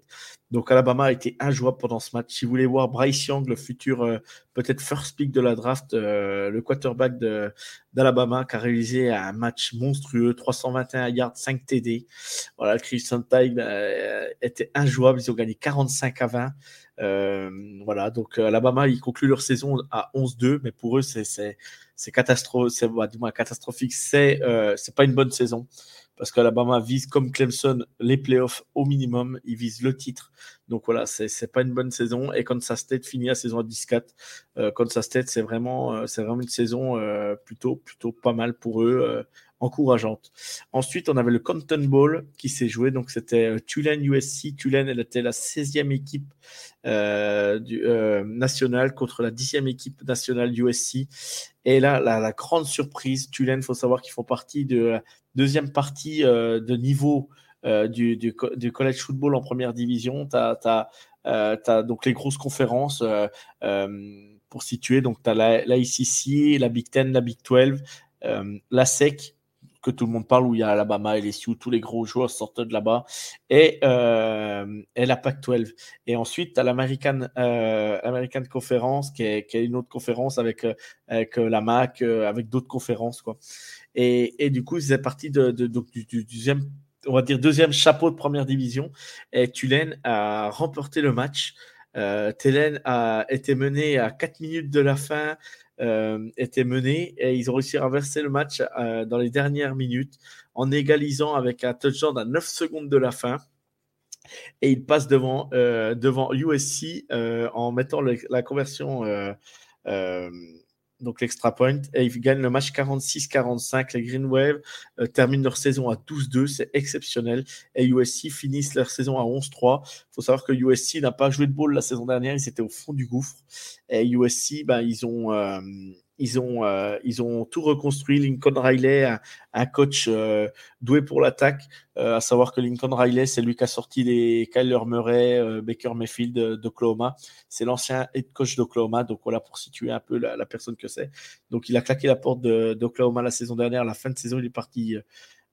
Donc Alabama a été injouable pendant ce match. Si vous voulez voir Bryce Young, le futur euh, peut-être first pick de la draft, euh, le quarterback d'Alabama qui a réalisé un match monstrueux, 321 yards, 5 TD. Voilà, Christian Tide était injouable. Ils ont gagné 45 à 20. Euh, voilà, donc euh, Alabama, ils concluent leur saison à 11-2, mais pour eux, c'est catastrophique. Bah, du moins catastrophique. C'est euh, pas une bonne saison parce qu'Alabama vise comme Clemson les playoffs au minimum, ils visent le titre. Donc voilà, c'est pas une bonne saison. Et Kansas State finit la saison à 10-4. Euh, Kansas State, c'est vraiment, c'est vraiment une saison plutôt, plutôt pas mal pour eux. Encourageante. Ensuite, on avait le Compton Bowl qui s'est joué. Donc, c'était Tulane USC. Tulane, elle était la 16e équipe du, nationale contre la 10e équipe nationale USC. Et là, la, grande surprise, Tulane, il faut savoir qu'ils font partie de la deuxième partie de niveau du, du, college football en première division. Tu as, donc les grosses conférences pour situer. Donc, tu as la, la, ICC, la Big Ten, la Big 12, euh, la SEC, que tout le monde parle, où il y a Alabama, LSU, tous les gros joueurs sortent de là-bas, et, euh, et la Pac-12. Et ensuite, tu as l'American euh, American Conference, qui est, une autre conférence avec, avec la MAC, avec d'autres conférences. Quoi. Et, et du coup, c'est parti de, du, deuxième on va dire deuxième chapeau de première division. Et Tulane a remporté le match euh, a été mené à 4 minutes de la fin, euh, était mené et ils ont réussi à renverser le match euh, dans les dernières minutes en égalisant avec un touchdown à 9 secondes de la fin. Et ils passent devant, euh, devant USC en mettant la conversion donc l'extra point, et ils gagnent le match 46-45. Les Green Wave euh, terminent leur saison à 12-2, c'est exceptionnel. Et USC finissent leur saison à 11-3. Il faut savoir que USC n'a pas joué de ball la saison dernière, ils étaient au fond du gouffre. Et USC, ben, ils ont. Euh, ils ont, euh, ils ont tout reconstruit. Lincoln Riley, un, coach euh, doué pour l'attaque, euh, à savoir que Lincoln Riley, c'est lui qui a sorti les Kyler Murray, Baker Mayfield d'Oklahoma. C'est l'ancien head coach d'Oklahoma. Donc voilà, pour situer un peu la, personne que c'est. Donc il a claqué la porte d'Oklahoma la saison dernière. La fin de saison, il est parti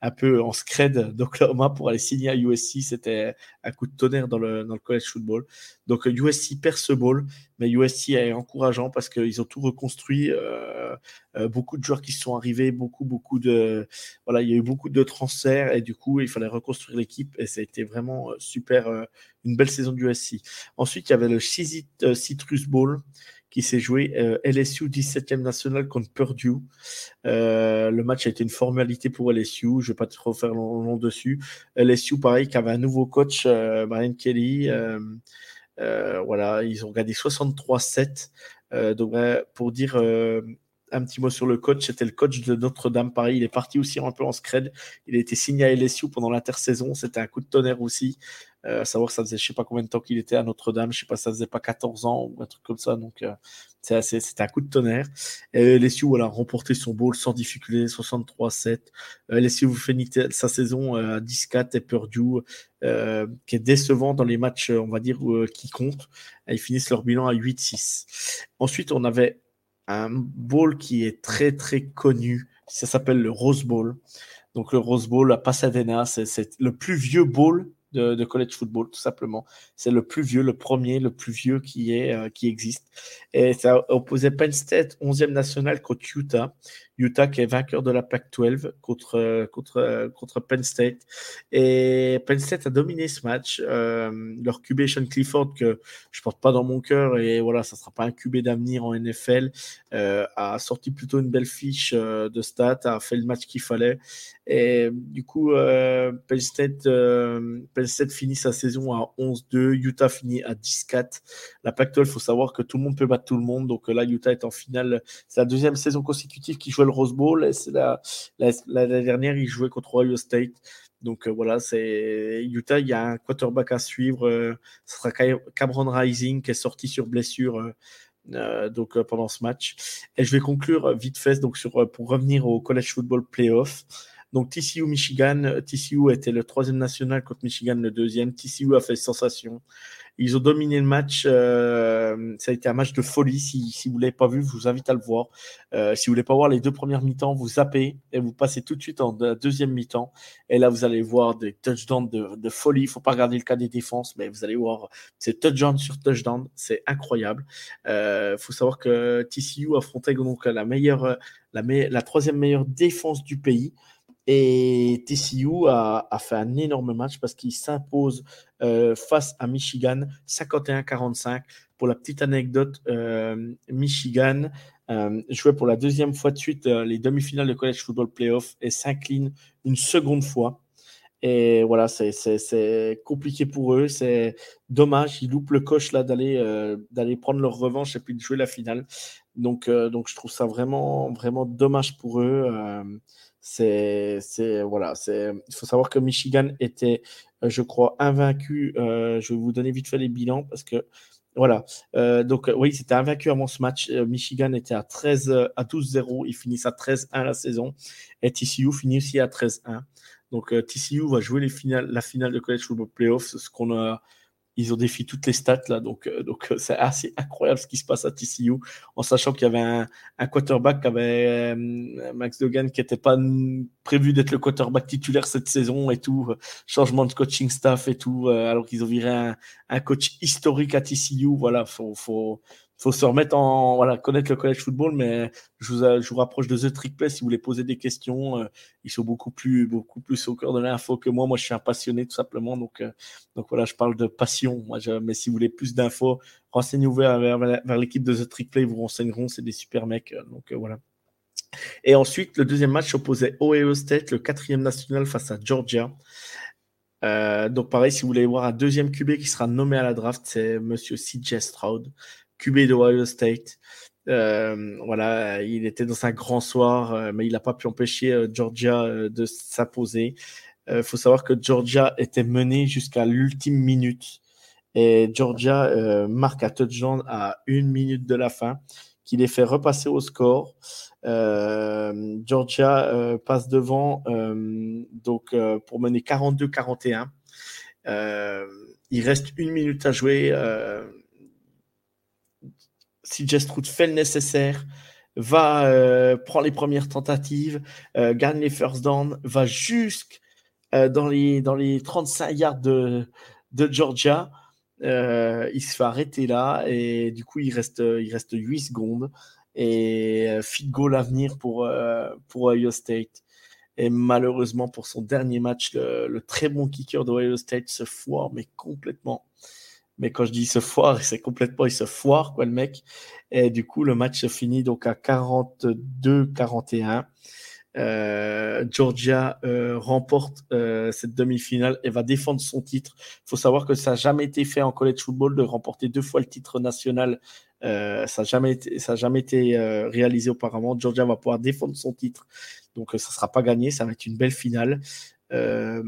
un peu en scred d'Oklahoma pour aller signer à USC. C'était un coup de tonnerre dans le, dans le college football. Donc USC perd ce ball, mais USC est encourageant parce qu'ils ont tout reconstruit. Euh, euh, beaucoup de joueurs qui sont arrivés, beaucoup, beaucoup de. Voilà, il y a eu beaucoup de transferts et du coup, il fallait reconstruire l'équipe et ça a été vraiment euh, super. une belle saison du USC. Ensuite, il y avait le Citrus Bowl qui s'est joué euh, LSU 17e national contre Purdue. Euh, le match a été une formalité pour LSU. Je ne vais pas trop faire long, dessus. LSU, pareil, qui avait un nouveau coach, euh, Brian Kelly. voilà, ils ont gagné 63-7. donc, pour dire un petit mot sur le coach, c'était le coach de Notre-Dame Paris. Il est parti aussi un peu en scred. Il a été signé à LSU pendant l'intersaison. C'était un coup de tonnerre aussi. Euh, à savoir que ça faisait je sais pas combien de temps qu'il était à Notre-Dame. Je sais pas, ça faisait pas 14 ans ou un truc comme ça. Donc, euh, c'était un coup de tonnerre. Et LSU voilà, a remporté son bowl sans difficulté, 63-7. Euh, LSU vous finit sa saison à 10-4 et Purdue, qui est décevant dans les matchs, on va dire, qui comptent. ils finissent leur bilan à 8-6. Ensuite, on avait un bowl qui est très très connu. Ça s'appelle le Rose Bowl. Donc le Rose Bowl à Pasadena, c'est le plus vieux bowl de, college football, tout simplement. C'est le plus vieux, le premier, le plus vieux qui, est, euh, qui existe. Et ça opposait Penn State, 11e national, contre Utah. Utah qui est vainqueur de la Pac-12 contre, contre, contre Penn State. Et Penn State a dominé ce match. Euh, leur QB Sean Clifford, que je porte pas dans mon cœur, et voilà, ça sera pas un QB d'avenir en NFL, euh, a sorti plutôt une belle fiche de stats, a fait le match qu'il fallait. Et du coup, Penn State, Penn State finit sa saison à 11-2, Utah finit à 10-4. La Pac-12, il faut savoir que tout le monde peut battre tout le monde. Donc là, Utah est en finale. C'est la deuxième saison consécutive qu'il joue Rose Bowl. Et la, la, dernière, il jouait contre Ohio State. Donc euh, voilà, c'est Utah, il y a un quarterback à suivre. Euh, ce sera Cameron Rising qui est sorti sur blessure. Euh, donc pendant ce match. Et je vais conclure vite fait donc sur pour revenir au college football playoff. Donc TCU Michigan, TCU était le troisième national contre Michigan le deuxième. TCU a fait sensation. Ils ont dominé le match. Euh, ça a été un match de folie. Si, vous ne l'avez pas vu, je vous invite à le voir. Euh, si vous voulez pas voir les deux premières mi-temps, vous zappez et vous passez tout de suite en deuxième mi-temps. Et là, vous allez voir des touchdowns de, folie. Il ne faut pas regarder le cas des défenses, mais vous allez voir c'est touchdown sur touchdown. C'est incroyable. Il euh, faut savoir que TCU affrontait donc la meilleure, la troisième meilleure défense du pays. Et TCU a, fait un énorme match parce qu'il s'impose euh, face à Michigan 51-45. Pour la petite anecdote, euh, Michigan euh, jouait pour la deuxième fois de suite les demi-finales de College Football Playoff et s'incline une seconde fois. Et voilà, c'est compliqué pour eux. C'est dommage. Ils loupent le coche là d'aller d'aller prendre leur revanche et puis de jouer la finale. Donc, donc je trouve ça vraiment, vraiment dommage pour eux c'est, c'est voilà, c'est. Il faut savoir que Michigan était, je crois, invaincu. je vais vous donner vite fait les bilans parce que voilà. donc, oui, c'était invaincu avant ce match. Michigan était à 13 à 12-0. Ils finissent à 13-1 la saison. Et TCU finit aussi à 13-1. Donc, TCU va jouer les finales, la finale de College Football Playoffs, ce qu'on a ils ont défié toutes les stats là, donc euh, donc euh, c'est assez incroyable ce qui se passe à TCU, en sachant qu'il y avait un, un quarterback qui avait euh, Max Dogan qui n'était pas prévu d'être le quarterback titulaire cette saison et tout, changement de coaching staff et tout, alors qu'ils ont viré un, un, coach historique à TCU, voilà, faut faut faut se remettre en voilà connaître le college football mais je vous, je vous rapproche de The Trick Play si vous voulez poser des questions euh, ils sont beaucoup plus beaucoup plus au cœur de l'info que moi. Moi je suis un passionné tout simplement. Donc euh, donc voilà je parle de passion. Moi mais si vous voulez plus d'infos renseignez-vous vers, vers, l'équipe de The Trick Play ils vous renseigneront. C'est des super mecs. Euh, donc voilà. Et ensuite le deuxième match opposait Ohio State le quatrième national face à Georgia. Donc pareil, si vous voulez voir un deuxième QB qui sera nommé à la draft, c'est Monsieur CJ Stroud. QB de Ohio State. Euh, voilà, il était dans un grand soir, euh, mais il n'a pas pu empêcher euh, Georgia de s'imposer. Il faut savoir que Georgia était menée jusqu'à l'ultime minute et Georgia marque un touchdown à une minute de la fin, qui les fait repasser au score. Georgia passe devant donc pour mener 42-41. il reste une minute à jouer. Si Stroud fait le nécessaire, va euh, prendre les premières tentatives, euh, gagne les first down, va jusque euh, dans, les, dans les 35 yards de, Georgia. il se fait arrêter là et du coup il reste, il reste 8 secondes et fit goal à venir pour, Ohio State. Et malheureusement pour son dernier match, le, le très bon kicker d'Ohio State se foire mais complètement. Mais quand je dis se foire, c'est complètement, il se foire, quoi, le mec. Et du coup, le match se finit donc à 42-41. Euh, Georgia euh, remporte euh, cette demi-finale et va défendre son titre. Il faut savoir que ça n'a jamais été fait en college football de remporter deux fois le titre national. ça n'a jamais été, ça jamais été réalisé auparavant. Georgia va pouvoir défendre son titre. Donc ça ne sera pas gagné, ça va être une belle finale. Euh,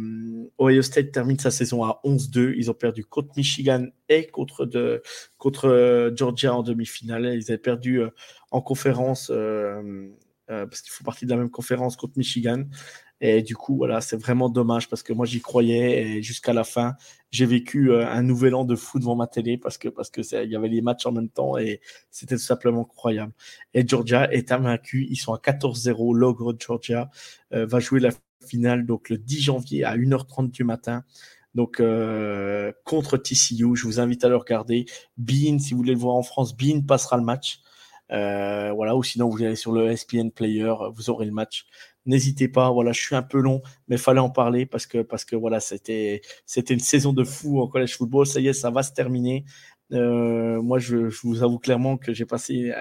Ohio State termine sa saison à 11-2. Ils ont perdu contre Michigan et contre, de, contre euh, Georgia en demi-finale. Ils avaient perdu euh, en conférence parce qu'ils font partie de la même conférence contre Michigan. Et du coup, voilà, c'est vraiment dommage parce que moi j'y croyais jusqu'à la fin, j'ai vécu un nouvel an de fou devant ma télé parce que parce que il y avait les matchs en même temps et c'était tout simplement incroyable. Et Georgia est invaincu, ils sont à 14-0. L'ogre Georgia va jouer la finale donc le 10 janvier à 1h30 du matin. Donc euh, contre TCU, je vous invite à le regarder. Bean, si vous voulez le voir en France, Bean passera le match. Euh, voilà, ou sinon vous allez sur le SPN Player, vous aurez le match. N'hésitez pas, voilà, je suis un peu long, mais fallait en parler parce que parce que voilà, c'était c'était une saison de fou en college football. Ça y est, ça va se terminer. Euh, moi, je, je, vous avoue clairement que j'ai passé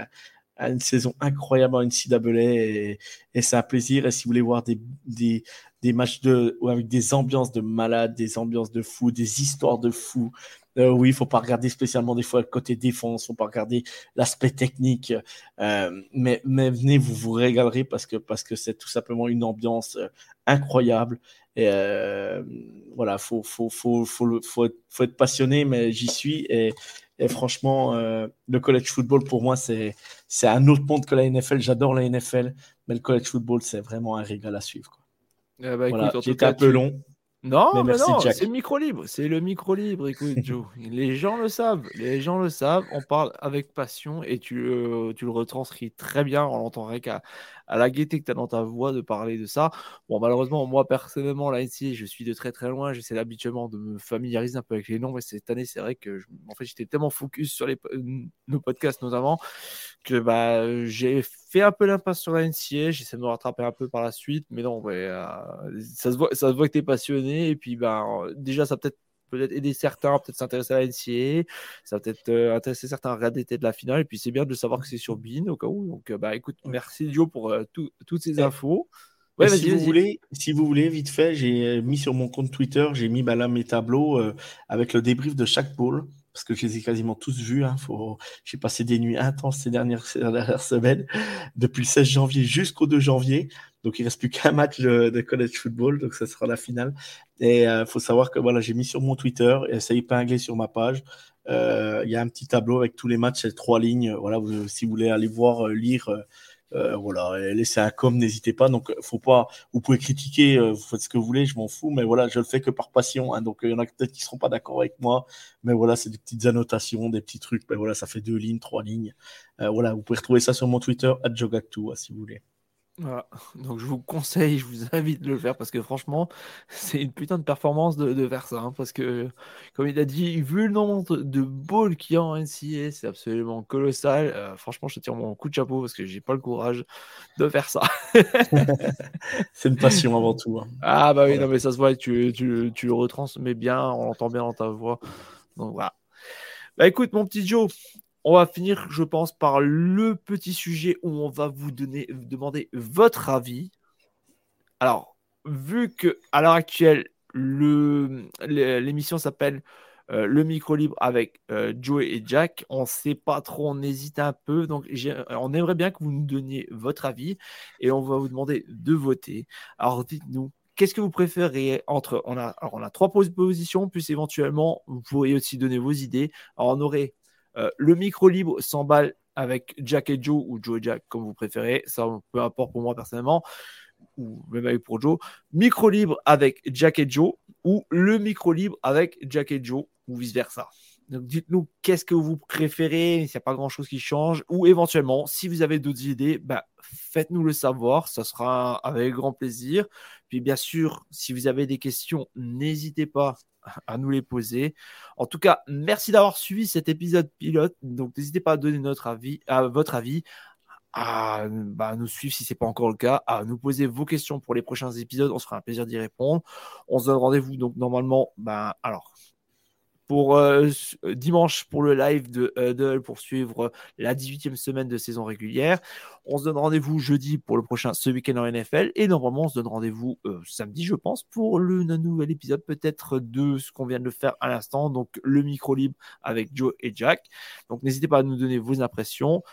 une saison incroyable en NCAA et, et c'est un plaisir. Et si vous voulez voir des, des, des matchs de, avec des ambiances de malades, des ambiances de fous, des histoires de fous, euh, oui, il faut pas regarder spécialement des fois le côté défense, faut pas regarder l'aspect technique, euh, mais, mais venez, vous vous régalerez parce que parce que c'est tout simplement une ambiance euh, incroyable. Et voilà, faut faut faut faut, faut, être, faut être passionné, mais j'y suis et franchement, euh, le college football, pour moi, c'est, c'est un autre monde que la NFL. J'adore la NFL, mais le college football, c'est vraiment un régal à suivre. Quoi. Eh ben, voilà, J'étais un peu long. Non, mais, non, c'est le micro libre. C'est le micro libre, écoute, Joe. les gens le savent. Les gens le savent. On parle avec passion et tu, euh, tu le retranscris très bien. On l'entendrait qu'à à la gaieté que tu as dans ta voix de parler de ça. Bon, malheureusement, moi, personnellement, là, je suis de très très loin. J'essaie habituellement de me familiariser un peu avec les noms. Mais cette année, c'est vrai que en fait, j'étais tellement focus sur les, nos podcasts, notamment, que bah, j'ai fait un peu l'impasse sur la NCA. J'essaie de me rattraper un peu par la suite. Mais non, ouais, euh, ça, se voit, ça se voit que tu es passionné. Et puis, bah, déjà, ça peut-être peut-être aider certains, peut-être s'intéresser à la NCA, ça va peut-être euh, intéresser certains à regarder de la finale, et puis c'est bien de savoir que c'est sur Bean au cas où. Donc, euh, bah écoute, merci Dio pour euh, toutes ces infos. Ouais, si, vous voulez, si vous voulez, vite fait, j'ai mis sur mon compte Twitter, j'ai mis bah, là mes tableaux avec le débrief de chaque pôle. Parce que je les ai quasiment tous vus. Hein. J'ai passé des nuits intenses ces dernières, semaines, depuis le 16 janvier jusqu'au 2 janvier. Donc, il reste plus qu'un match de, college football, donc ça sera la finale. Et euh, faut savoir que voilà, j'ai mis sur mon Twitter, et ça épinglé sur ma page. Euh, il y a un petit tableau avec tous les matchs, trois lignes. Voilà, si vous voulez aller voir, euh, lire euh, voilà, laissez un com, n'hésitez pas. Donc, faut pas. Vous pouvez critiquer, euh, vous faites ce que vous voulez, je m'en fous, mais voilà, je le fais que par passion. Hein. donc, il y en a peut-être qui seront pas d'accord avec moi, mais voilà, c'est des petites annotations, des petits trucs. Mais voilà, ça fait deux lignes, trois lignes. Euh, voilà, vous pouvez retrouver ça sur mon Twitter, @jogactu, hein, si vous voulez. Voilà. Donc je vous conseille, je vous invite de le faire parce que franchement, c'est une putain de performance de, de faire ça. Hein, parce que, comme il a dit, vu le nombre de balls qu'il y a en NCA, c'est absolument colossal. Euh, franchement, je tire mon coup de chapeau parce que j'ai pas le courage de faire ça. c'est une passion avant tout. Hein. Ah bah oui, non mais ça se voit, tu, tu, tu le retransmets bien, on l'entend bien dans ta voix. Donc voilà. Bah écoute, mon petit Joe, on va finir, je pense, par le petit sujet où on va vous demander votre avis. Alors, vu que à l'heure actuelle, l'émission s'appelle euh, Le micro libre avec euh, Joe et Jack, on ne sait pas trop, on hésite un peu. Donc, on aimerait bien que vous nous donniez votre avis et on va vous demander de voter. Alors, dites-nous, qu'est-ce que vous préférez entre. On a, alors on a trois positions, plus éventuellement, vous pourriez aussi donner vos idées. Alors, on aurait le micro libre s'emballe avec Jack et Joe ou Joe et Jack, comme vous préférez. Ça, peu importe pour moi personnellement, ou même avec pour Joe. Micro libre avec Jack et Joe ou le micro libre avec Jack et Joe ou vice versa. Donc dites-nous qu'est-ce que vous préférez, s'il n'y a pas grand-chose qui change, ou éventuellement, si vous avez d'autres idées, bah, faites-nous le savoir, ça sera avec grand plaisir. Puis bien sûr, si vous avez des questions, n'hésitez pas à nous les poser. En tout cas, merci d'avoir suivi cet épisode pilote. Donc, n'hésitez pas à donner notre avis, à votre avis, à bah, nous suivre si ce n'est pas encore le cas, à nous poser vos questions pour les prochains épisodes. On se fera un plaisir d'y répondre. On se donne rendez-vous donc normalement, bah, alors euh, euh, dimanche pour le live de Huddle pour suivre la 18e semaine de saison régulière. On se donne rendez-vous jeudi pour le prochain ce week-end en NFL et normalement on se donne rendez-vous euh, samedi je pense pour le nouvel épisode peut-être de ce qu'on vient de faire à l'instant donc le micro libre avec Joe et Jack. Donc n'hésitez pas à nous donner vos impressions.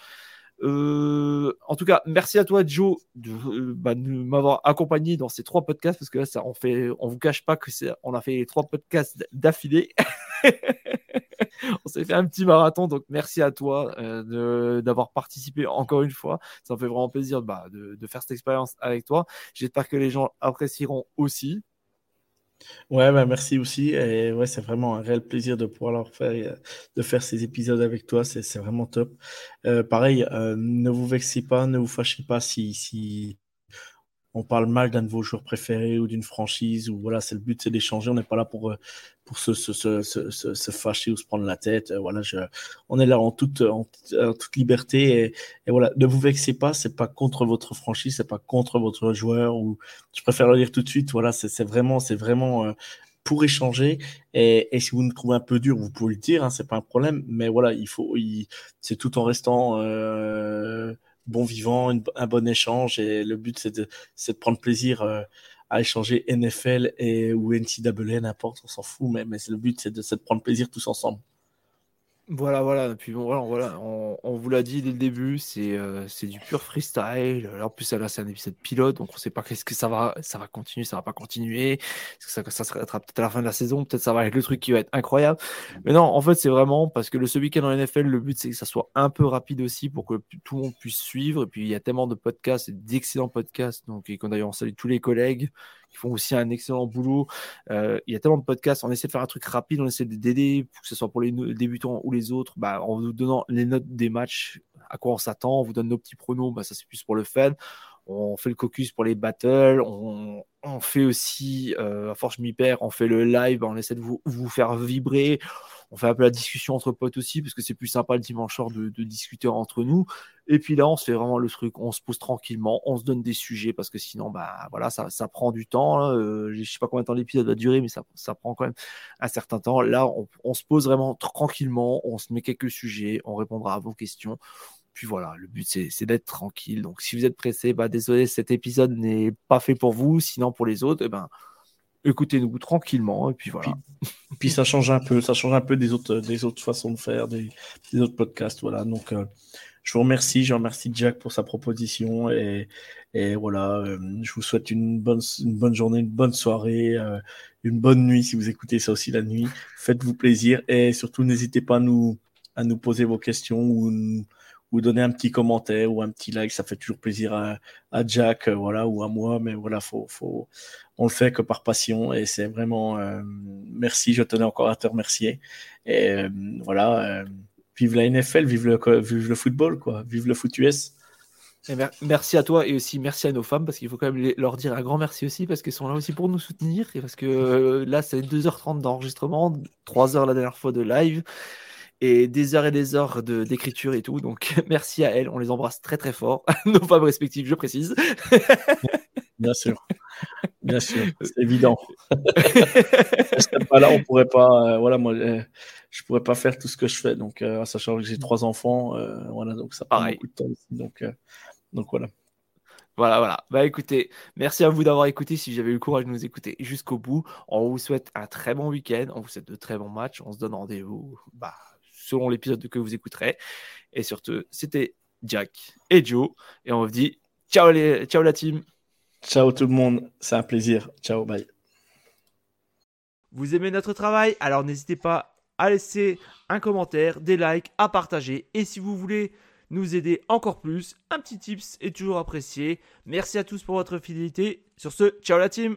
Euh, en tout cas, merci à toi, Joe, de, euh, bah, m'avoir accompagné dans ces trois podcasts parce que là, ça, on fait, on vous cache pas que c'est, on a fait trois podcasts d'affilée. on s'est fait un petit marathon, donc merci à toi euh, d'avoir participé encore une fois. Ça me fait vraiment plaisir bah, de, de faire cette expérience avec toi. J'espère que les gens apprécieront aussi. Ouais, bah, merci aussi. Et ouais, c'est vraiment un réel plaisir de pouvoir leur faire, euh, de faire ces épisodes avec toi. C'est vraiment top. Euh, pareil, euh, ne vous vexez pas, ne vous fâchez pas si, si on parle mal d'un de vos joueurs préférés ou d'une franchise. Ou voilà, c'est le but, c'est d'échanger. On n'est pas là pour, pour se, se, se, se, fâcher ou se prendre la tête. Voilà, je, on est là en toute, en, toute liberté. Et, et, voilà, ne vous vexez pas. C'est pas contre votre franchise, c'est pas contre votre joueur. Ou je préfère le dire tout de suite. Voilà, c'est vraiment, c'est vraiment euh, pour échanger. Et, et, si vous nous trouvez un peu dur, vous pouvez le dire. Hein, c'est pas un problème. Mais voilà, il faut, c'est tout en restant. Euh, bon vivant, un bon échange. Et le but, c'est de, prendre plaisir euh, à échanger NFL et, ou NCAA, n'importe, on s'en fout. Mais, mais le but, c'est de, de prendre plaisir tous ensemble. Voilà, voilà. Puis bon, voilà, voilà. On, vous l'a dit dès le début, c'est euh, c'est du pur freestyle. En plus, là, c'est un épisode pilote, donc on ne sait pas qu'est-ce que ça va, ça va continuer, ça va pas continuer. Est-ce que ça, ça sera peut-être à la fin de la saison, peut-être ça va être le truc qui va être incroyable. Mais non, en fait, c'est vraiment parce que le ce week-end en NFL, le but c'est que ça soit un peu rapide aussi pour que tout le monde puisse suivre. Et puis il y a tellement de podcasts, d'excellents podcasts. Donc, et d'ailleurs, on salue tous les collègues qui font aussi un excellent boulot. Euh, il y a tellement de podcasts, on essaie de faire un truc rapide, on essaie d'aider, que ce soit pour les débutants ou les autres, bah, en vous donnant les notes des matchs, à quoi on s'attend, on vous donne nos petits pronos, bah, ça c'est plus pour le fun. On fait le caucus pour les battles, on, fait aussi, euh, à force je m'y perds, on fait le live, on essaie de vous, vous faire vibrer on fait un peu la discussion entre potes aussi, parce que c'est plus sympa le dimanche soir de, discuter entre nous. Et puis là, on se fait vraiment le truc, on se pose tranquillement, on se donne des sujets, parce que sinon, bah voilà, ça, prend du temps. Euh, je sais pas combien de temps l'épisode va durer, mais ça, ça, prend quand même un certain temps. Là, on, se pose vraiment tranquillement, on se met quelques sujets, on répondra à vos questions. Puis voilà, le but c'est d'être tranquille. Donc si vous êtes pressé, bah désolé, cet épisode n'est pas fait pour vous. Sinon pour les autres, eh ben écoutez-nous tranquillement et puis voilà. Puis, ça change un peu, ça change un peu des autres, des autres façons de faire, des, autres podcasts, voilà. Donc euh, je vous remercie, je remercie Jack pour sa proposition et, et voilà, euh, je vous souhaite une bonne, une bonne journée, une bonne soirée, euh, une bonne nuit si vous écoutez ça aussi la nuit. Faites-vous plaisir et surtout n'hésitez pas à nous, à nous poser vos questions ou ou donner un petit commentaire ou un petit like, ça fait toujours plaisir à, à Jack, euh, voilà, ou à moi, mais voilà, faut, faut, on le fait que par passion et c'est vraiment euh, merci, je tenais encore à te remercier et euh, voilà, vive la NFL, vive le, vive le football, quoi, vive le foot US. merci à toi et aussi merci à nos femmes parce qu'il faut quand même leur dire un grand merci aussi parce qu'elles sont là aussi pour nous soutenir et parce que là c'est 2h30 d'enregistrement, 3h la dernière fois de live et des heures et des heures de, d'écriture et tout. Donc merci à elles, on les embrasse très très fort, nos femmes respectives, je précise. Bien sûr, bien sûr, c'est évident. pas là, on pourrait pas, euh, voilà, moi, euh, je pourrais pas faire tout ce que je fais. Donc, euh, sachant que j'ai trois enfants, voilà, donc ça prend beaucoup de temps aussi. Donc, donc voilà. Voilà, voilà. Bah écoutez, merci à vous d'avoir écouté. Si j'avais eu le courage de nous écouter jusqu'au bout, on vous souhaite un très bon week-end. On vous souhaite de très bons matchs. On se donne rendez-vous bah, selon l'épisode que vous écouterez. Et surtout, c'était Jack et Joe. Et on vous dit ciao, les... ciao la team. Ciao tout le monde. C'est un plaisir. Ciao, bye. Vous aimez notre travail? Alors n'hésitez pas à laisser un commentaire, des likes, à partager. Et si vous voulez nous aider encore plus, un petit tips est toujours apprécié. Merci à tous pour votre fidélité. Sur ce, ciao la team